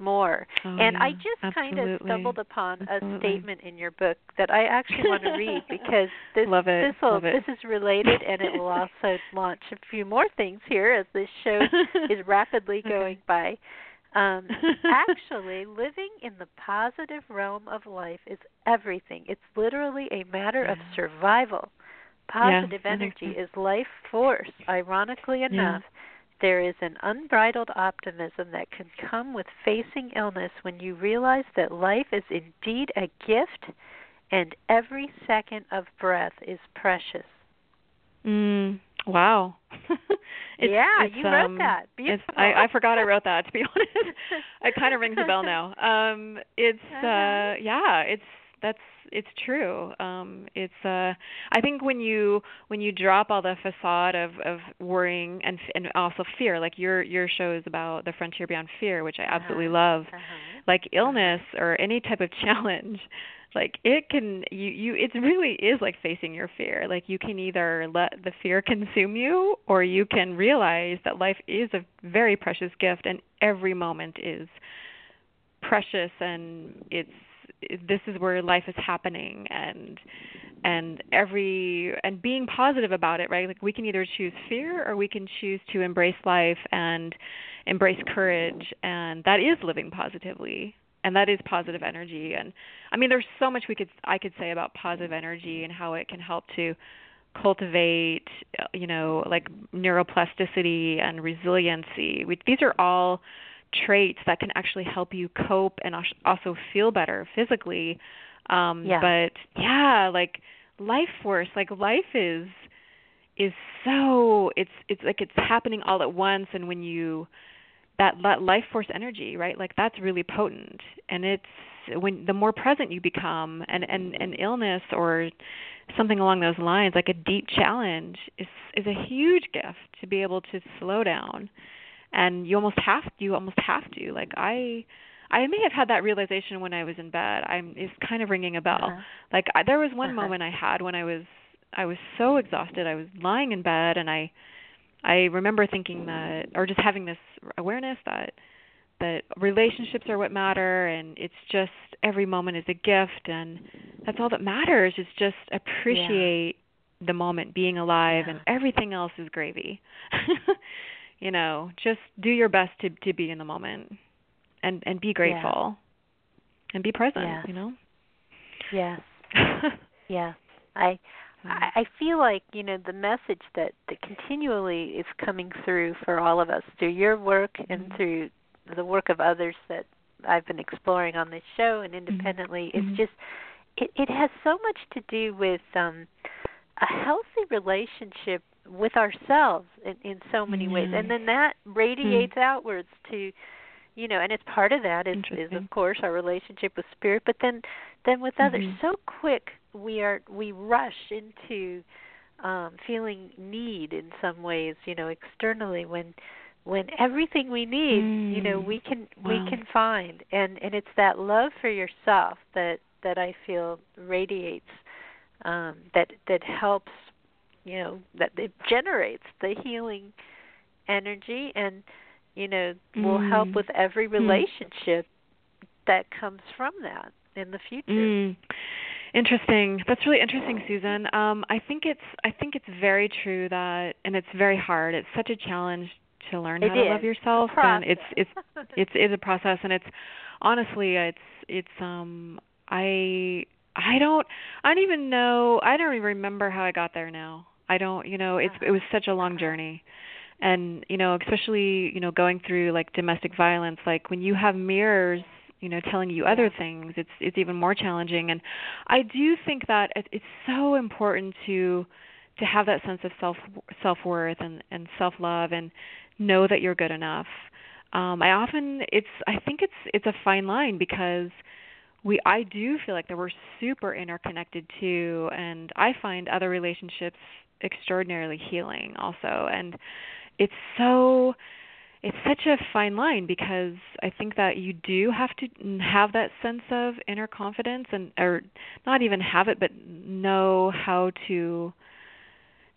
more.
Oh,
and I
yeah,
just kind of stumbled upon a statement in your book that I actually want to read [laughs] because this this will this is related and it will also [laughs] launch a few more things here as this show [laughs] is rapidly going by. Um, actually, living in the positive realm of life is everything. It's literally a matter of survival. Positive
I think
energy is life force. Ironically enough, there is an unbridled optimism that can come with facing illness when you realize that life is indeed a gift and every second of breath is precious.
Mm, wow. [laughs] it's,
yeah,
it's,
you wrote
um,
that. Beautiful.
I, I forgot I wrote that to be [laughs] honest. it kind of rings a bell [laughs] now. Um, it's
Uh-huh.
uh, yeah, it's that's it's true. Um it's uh I think when you when you drop all the facade of of worrying and and also fear, like your your show is about the frontier beyond fear, which I absolutely
uh-huh.
love.
Uh-huh.
Like illness or any type of [laughs] challenge, like it can you you it really is like facing your fear. Like you can either let the fear consume you or you can realize that life is a very precious gift and every moment is precious and it's this is where life is happening and and every and being positive about it right? Like we can either choose fear or we can choose to embrace life and embrace courage and that is living positively and that is positive energy. And i mean there's so much we could i could say about positive energy and how it can help to cultivate you know like neuroplasticity and resiliency. We, these are all traits that can actually help you cope and also feel better physically. Um
yeah.
but yeah like life force like life is is so it's it's like it's happening all at once. And when you that that life force energy right like that's really potent. And it's when the more present you become and and an illness or something along those lines like a deep challenge is is a huge gift to be able to slow down and you almost have you almost have to like i i may have had that realization when i was in bed i'm it's kind of ringing a bell
uh-huh.
like I, there was one
uh-huh.
moment i had when i was i was so exhausted i was lying in bed and i i remember thinking that or just having this awareness that that relationships are what matter and it's just every moment is a gift and that's all that matters is just appreciate yeah. the moment being alive
yeah.
and everything else is gravy [laughs] you know just do your best to to be in the moment and and be grateful
yeah.
and be present
yes.
you know
yes [laughs] yes i I feel like you know the message that, that continually is coming through for all of us through your work and
mm-hmm.
through the work of others that I've been exploring on this show and independently
mm-hmm.
is just it, it has so much to do with um a healthy relationship with ourselves in, in so many
mm-hmm.
ways and then that radiates mm-hmm. outwards to you know and it's part of that is is of course our relationship with spirit but then then with others
Mm-hmm.
so quick we are we rush into um feeling need in some ways you know externally when when everything we need
mm.
you know we can
wow.
we can find and and it's that love for yourself that that I feel radiates um that that helps you know that it generates the healing energy and you know
mm.
will help with every
Mm.
relationship mm. that comes from that in the future.
Mm. Interesting. That's really interesting, Susan. Um, I think it's I think it's very true that, and it's very hard. It's such a challenge to learn
it
how
is.
to love yourself,
and
it's it's it's it's a process, and it's honestly it's it's um I I don't I don't even know I don't even remember how I got there now. I don't you know it's it was such a long journey. And you know especially you know going through like domestic violence like when you have mirrors you know telling you other things it's it's even more challenging. And i do think that it's so important to to have that sense of self self worth and and self love and know that you're good enough. Um i often it's i think it's it's a fine line because we i do feel like that we're super interconnected too. And i find other relationships extraordinarily healing also. And it's so it's such a fine line because I think that you do have to have that sense of inner confidence and or not even have it but know how to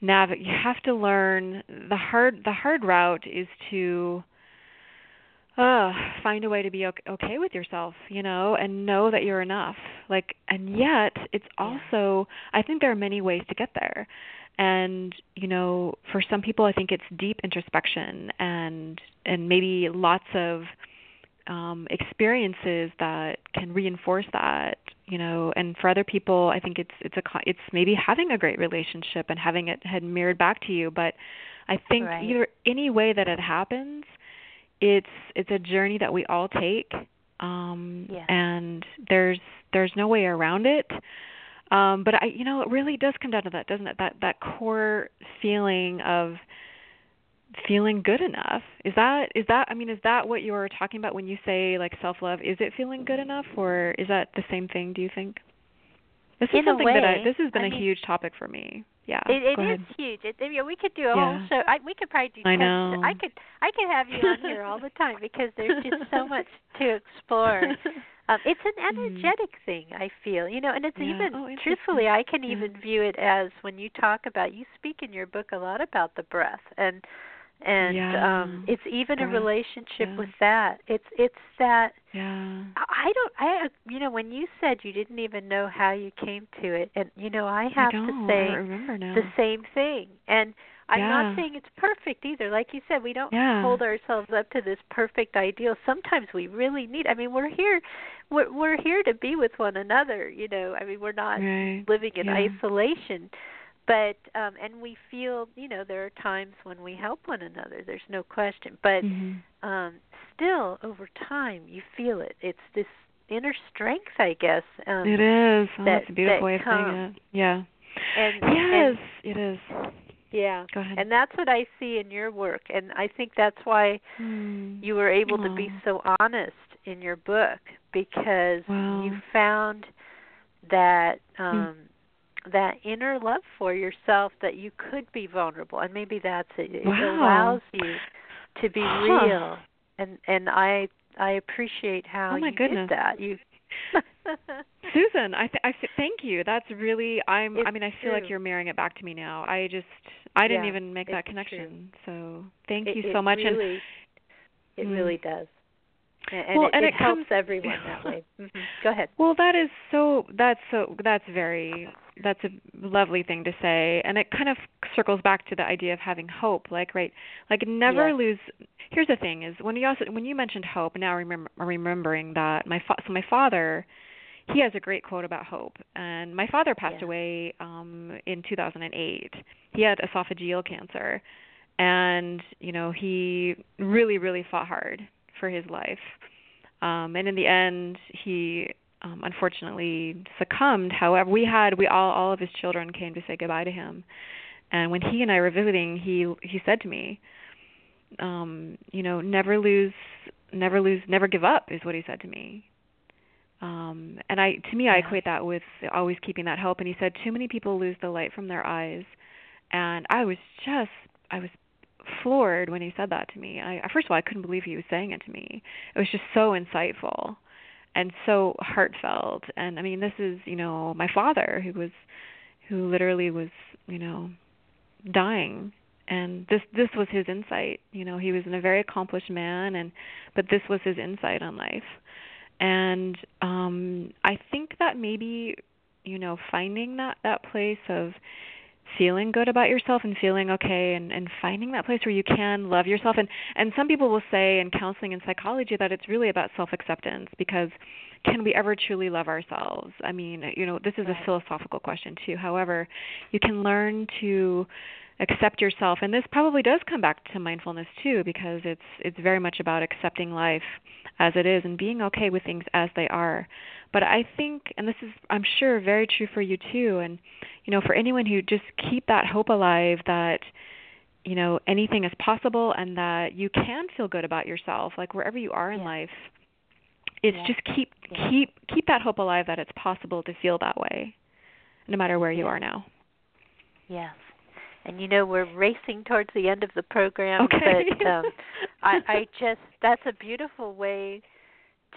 navigate you have to learn the hard the hard route is to uh find a way to be okay, okay with yourself you know and know that you're enough. Like and yet it's also i think there are many ways to get there and you know for some people i think it's deep introspection and and maybe lots of um experiences that can reinforce that you know and for other people i think it's it's a it's maybe having a great relationship and having it had mirrored back to you but i think
right.
either any way that it happens it's it's a journey that we all take um
yeah.
and there's there's no way around it um but i you know it really does come down to that doesn't it that that core feeling of feeling good enough is that is that i mean is that what you're talking about when you say like self love is it feeling good enough or is that the same thing do you think This is
In
something
way,
that I this has been
I
a
mean,
huge topic for me. Yeah.
It, it is huge. It, I mean, we could do a
Yeah.
whole show. I, we could probably do.
I know.
I could. I could have you on here all the time because there's just so [laughs] much to explore. Um, it's an
Mhm.
energetic thing, I feel. You know, and it's
Yeah.
even
Oh,
truthfully, I can
Yeah.
even view it as when you talk about. You speak in your book a lot about the breath and and
Yeah.
um it's even a relationship with that. It's it's that
yeah.
I don't. I you know when you said you didn't even know how you came to it, and you know I have
I
to say
don't remember now.
the same thing. And I'm
Yeah.
not saying it's perfect either. Like you said, we don't
Yeah.
hold ourselves up to this perfect ideal. Sometimes we really need. I mean, we're here. We're we're here to be with one another. You know. I mean, we're not
right.
living in
Yeah.
isolation. But um and we feel, you know, there are times when we help one another. There's no question. But
Mhm.
um still over time you feel it it's this inner strength i guess um
it is. Oh,
that-
that's a beautiful
that
way of saying it. Yeah.
and
yes,
and,
it is.
Yeah
Go ahead.
and that's what i see in your work and i think that's why
Hmm.
you were able to be so honest in your book because
Wow.
you found that
Hmm.
um that inner love for yourself that you could be vulnerable and maybe that's it it
Wow.
allows you to be
Huh.
real and and i i appreciate how
Oh,
you
goodness.
did that you [laughs]
Susan, I th- I th- thank you. That's really I'm I mean I feel like you're mirroring it back to me now. I just I didn't
Yeah,
even make that
it's true.
connection. So, thank
it,
you so much and
it
Mm.
really does and, and
Well,
it,
and
it,
it
helps
comes-
everyone that way [laughs] hmm go ahead
Well, that is so that's so that's very that's a lovely thing to say and it kind of circles back to the idea of having hope like right like never
Yes.
lose Here's the thing is when you also when you mentioned hope now remember remembering that my fa- so my father he has a great quote about hope. And my father passed
Yeah.
away um in 2008 he had esophageal cancer. And you know he really really fought hard for his life. Um and in the end he um unfortunately succumbed. However we had we all all of his children came to say goodbye to him. And when he and I were visiting he he said to me um you know never lose never lose never give up is what he said to me um and i to me i equate that with always keeping that hope. And he said too many people lose the light from their eyes. And i was just i was floored when he said that to me. I first of all i couldn't believe he was saying it to me. It was just so insightful and so heartfelt. And i mean this is you know my father who was who literally was you know dying. And this this was his insight. You know he was a very accomplished man and but this was his insight on life and um i think that maybe you know finding that that place of feeling good about yourself and feeling okay and and finding that place where you can love yourself. And and some people will say in counseling and psychology that it's really about self acceptance because can we ever truly love ourselves? I mean you know this is
Right.
a philosophical question too. However you can learn to accept yourself and this probably does come back to mindfulness too because it's it's very much about accepting life as it is and being okay with things as they are but i think and this is i'm sure very true for you too and you know for anyone who just keep that hope alive that you know anything is possible and that you can feel good about yourself like wherever you are in
Yeah.
life it's
Yeah.
just keep
Yeah.
keep keep that hope alive that it's possible to feel that way no matter where you are now
Yes. And you know we're racing towards the end of the program,
okay
but um [laughs] I I just that's a beautiful way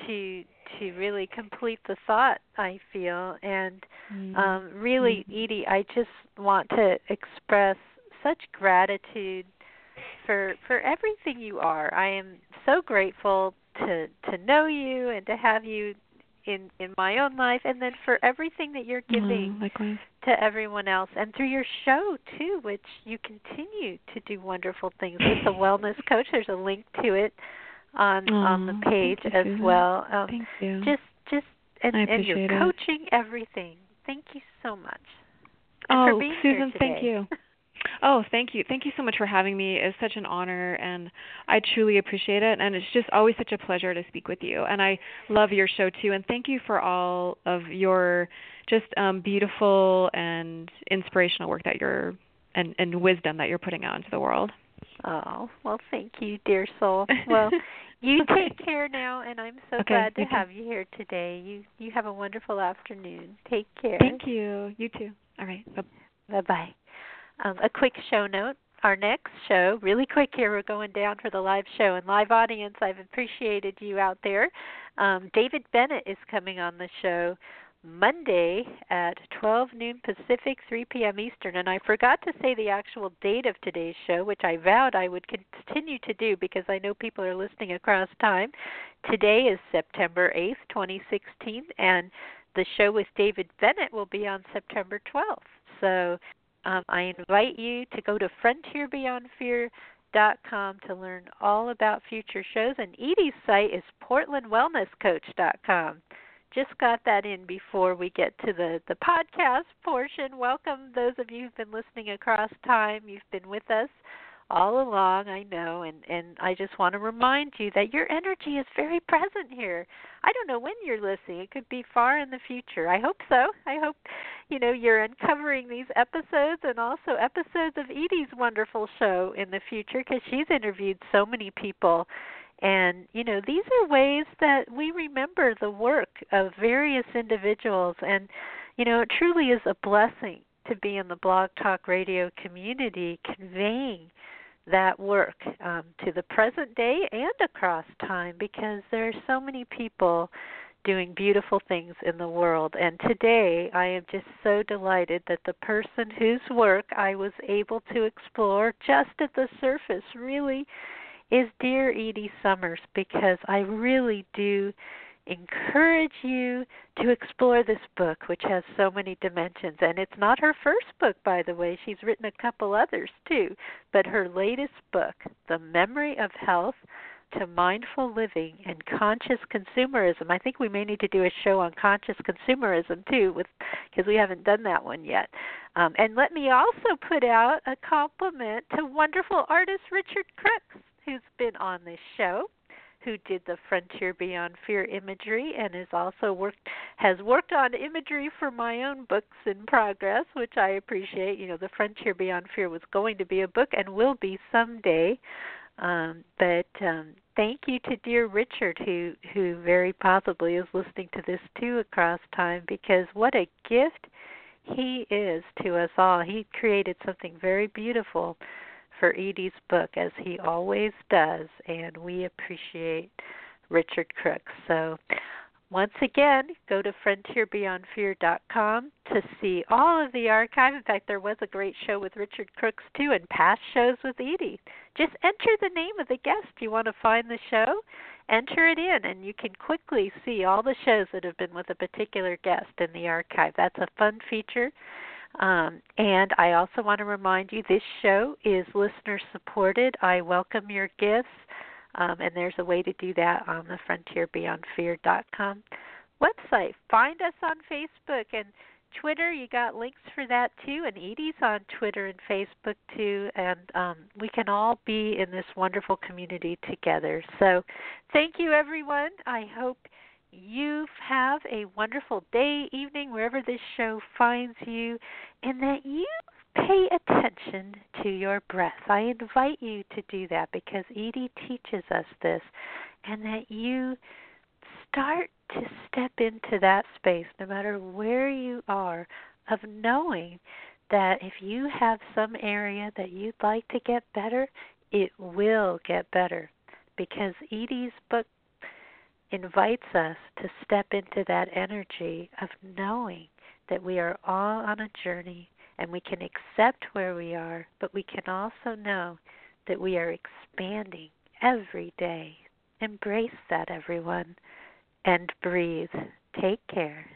to to really complete the thought I feel and
Mm.
um really
Mhm.
Edie I just want to express such gratitude for for everything you are. I am so grateful to to know you and to have you in in my own life and then for everything that you're giving
Oh, likewise.
to everyone else and through your show too which you continue to do wonderful things. With the [laughs] wellness coach. There's a link to it on on the page
you,
as
Susan.
well. Um,
thank you.
just just and, and your
appreciate it.
coaching everything. Thank you so much.
Oh
for being here
susan thank you [laughs] Oh, thank you. Thank you so much for having me. It's such an honor and I truly appreciate it and it's just always such a pleasure to speak with you. And I love your show too and thank you for all of your just um beautiful and inspirational work that you're and and wisdom that you're putting out into the world.
Oh, well, thank you, dear soul. [laughs] Well, you take care now, and I'm so
okay,
glad to
you
have you here today. You you have a wonderful afternoon. Take care.
Thank you. You too. All right.
Bye bye. Um, a quick show note. Our next show, really quick here, we're going down for the live show and live audience. I've appreciated you out there. Um, David Bennett is coming on the show Monday at 12 noon Pacific, 3 p.m. Eastern. And I forgot to say the actual date of today's show, which I vowed I would continue to do because I know people are listening across time. Today is September 8th, 2016, and the show with David Bennett will be on September 12th. So um, I invite you to go to frontierbeyondfear.com to learn all about future shows. And Edie's site is portlandwellnesscoach.com just got that in before we get to the the podcast portion. Welcome those of you who've been listening across time. You've been with us all along, I know, and and I just want to remind you that your energy is very present here. I don't know when you're listening. It could be far in the future. I hope so. I hope you know you're uncovering these episodes and also episodes of Edie's wonderful show in the future because she's interviewed so many people and, you know, these are ways that we remember the work of various individuals. And, you know, it truly is a blessing to be in the Blog Talk Radio community conveying that work um, to the present day and across time because there are so many people doing beautiful things in the world. And today I am just so delighted that the person whose work I was able to explore just at the surface really is Dear Edie Summers because I really do encourage you to explore this book, which has so many dimensions. And it's not her first book, by the way. She's written a couple others too. But her latest book, The Memory of Health to Mindful Living and Conscious Consumerism. I think we may need to do a show on conscious consumerism too, with because we haven't done that one yet. Um, and let me also put out a compliment to wonderful artist Richard Crooks who's been on this show, who did the Frontier Beyond Fear imagery and has also worked has worked on imagery for my own books in progress, which I appreciate. You know, the Frontier Beyond Fear was going to be a book and will be someday. Um, but um, thank you to dear Richard, who who very possibly is listening to this too across time, because what a gift he is to us all. He created something very beautiful for Edie's book, as he always does, and we appreciate Richard Crooks. So, once again, go to frontierbeyondfear.com to see all of the archive. In fact, there was a great show with Richard Crooks too, and past shows with Edie. Just enter the name of the guest you want to find the show, enter it in, and you can quickly see all the shows that have been with a particular guest in the archive. That's a fun feature um, and I also want to remind you this show is listener supported. I welcome your gifts, um, and there's a way to do that on the frontierbeyondfear.com website. Find us on Facebook and Twitter. You got links for that too, and Edie's on Twitter and Facebook too, and um, we can all be in this wonderful community together. So, thank you, everyone. I hope you have a wonderful day, evening, wherever this show finds you, and that you pay attention to your breath. I invite you to do that because Edie teaches us this, and that you start to step into that space, no matter where you are, of knowing that if you have some area that you'd like to get better, it will get better. Because Edie's book invites us to step into that energy of knowing that we are all on a journey and we can accept where we are, but we can also know that we are expanding every day. Embrace that, everyone, and breathe. Take care.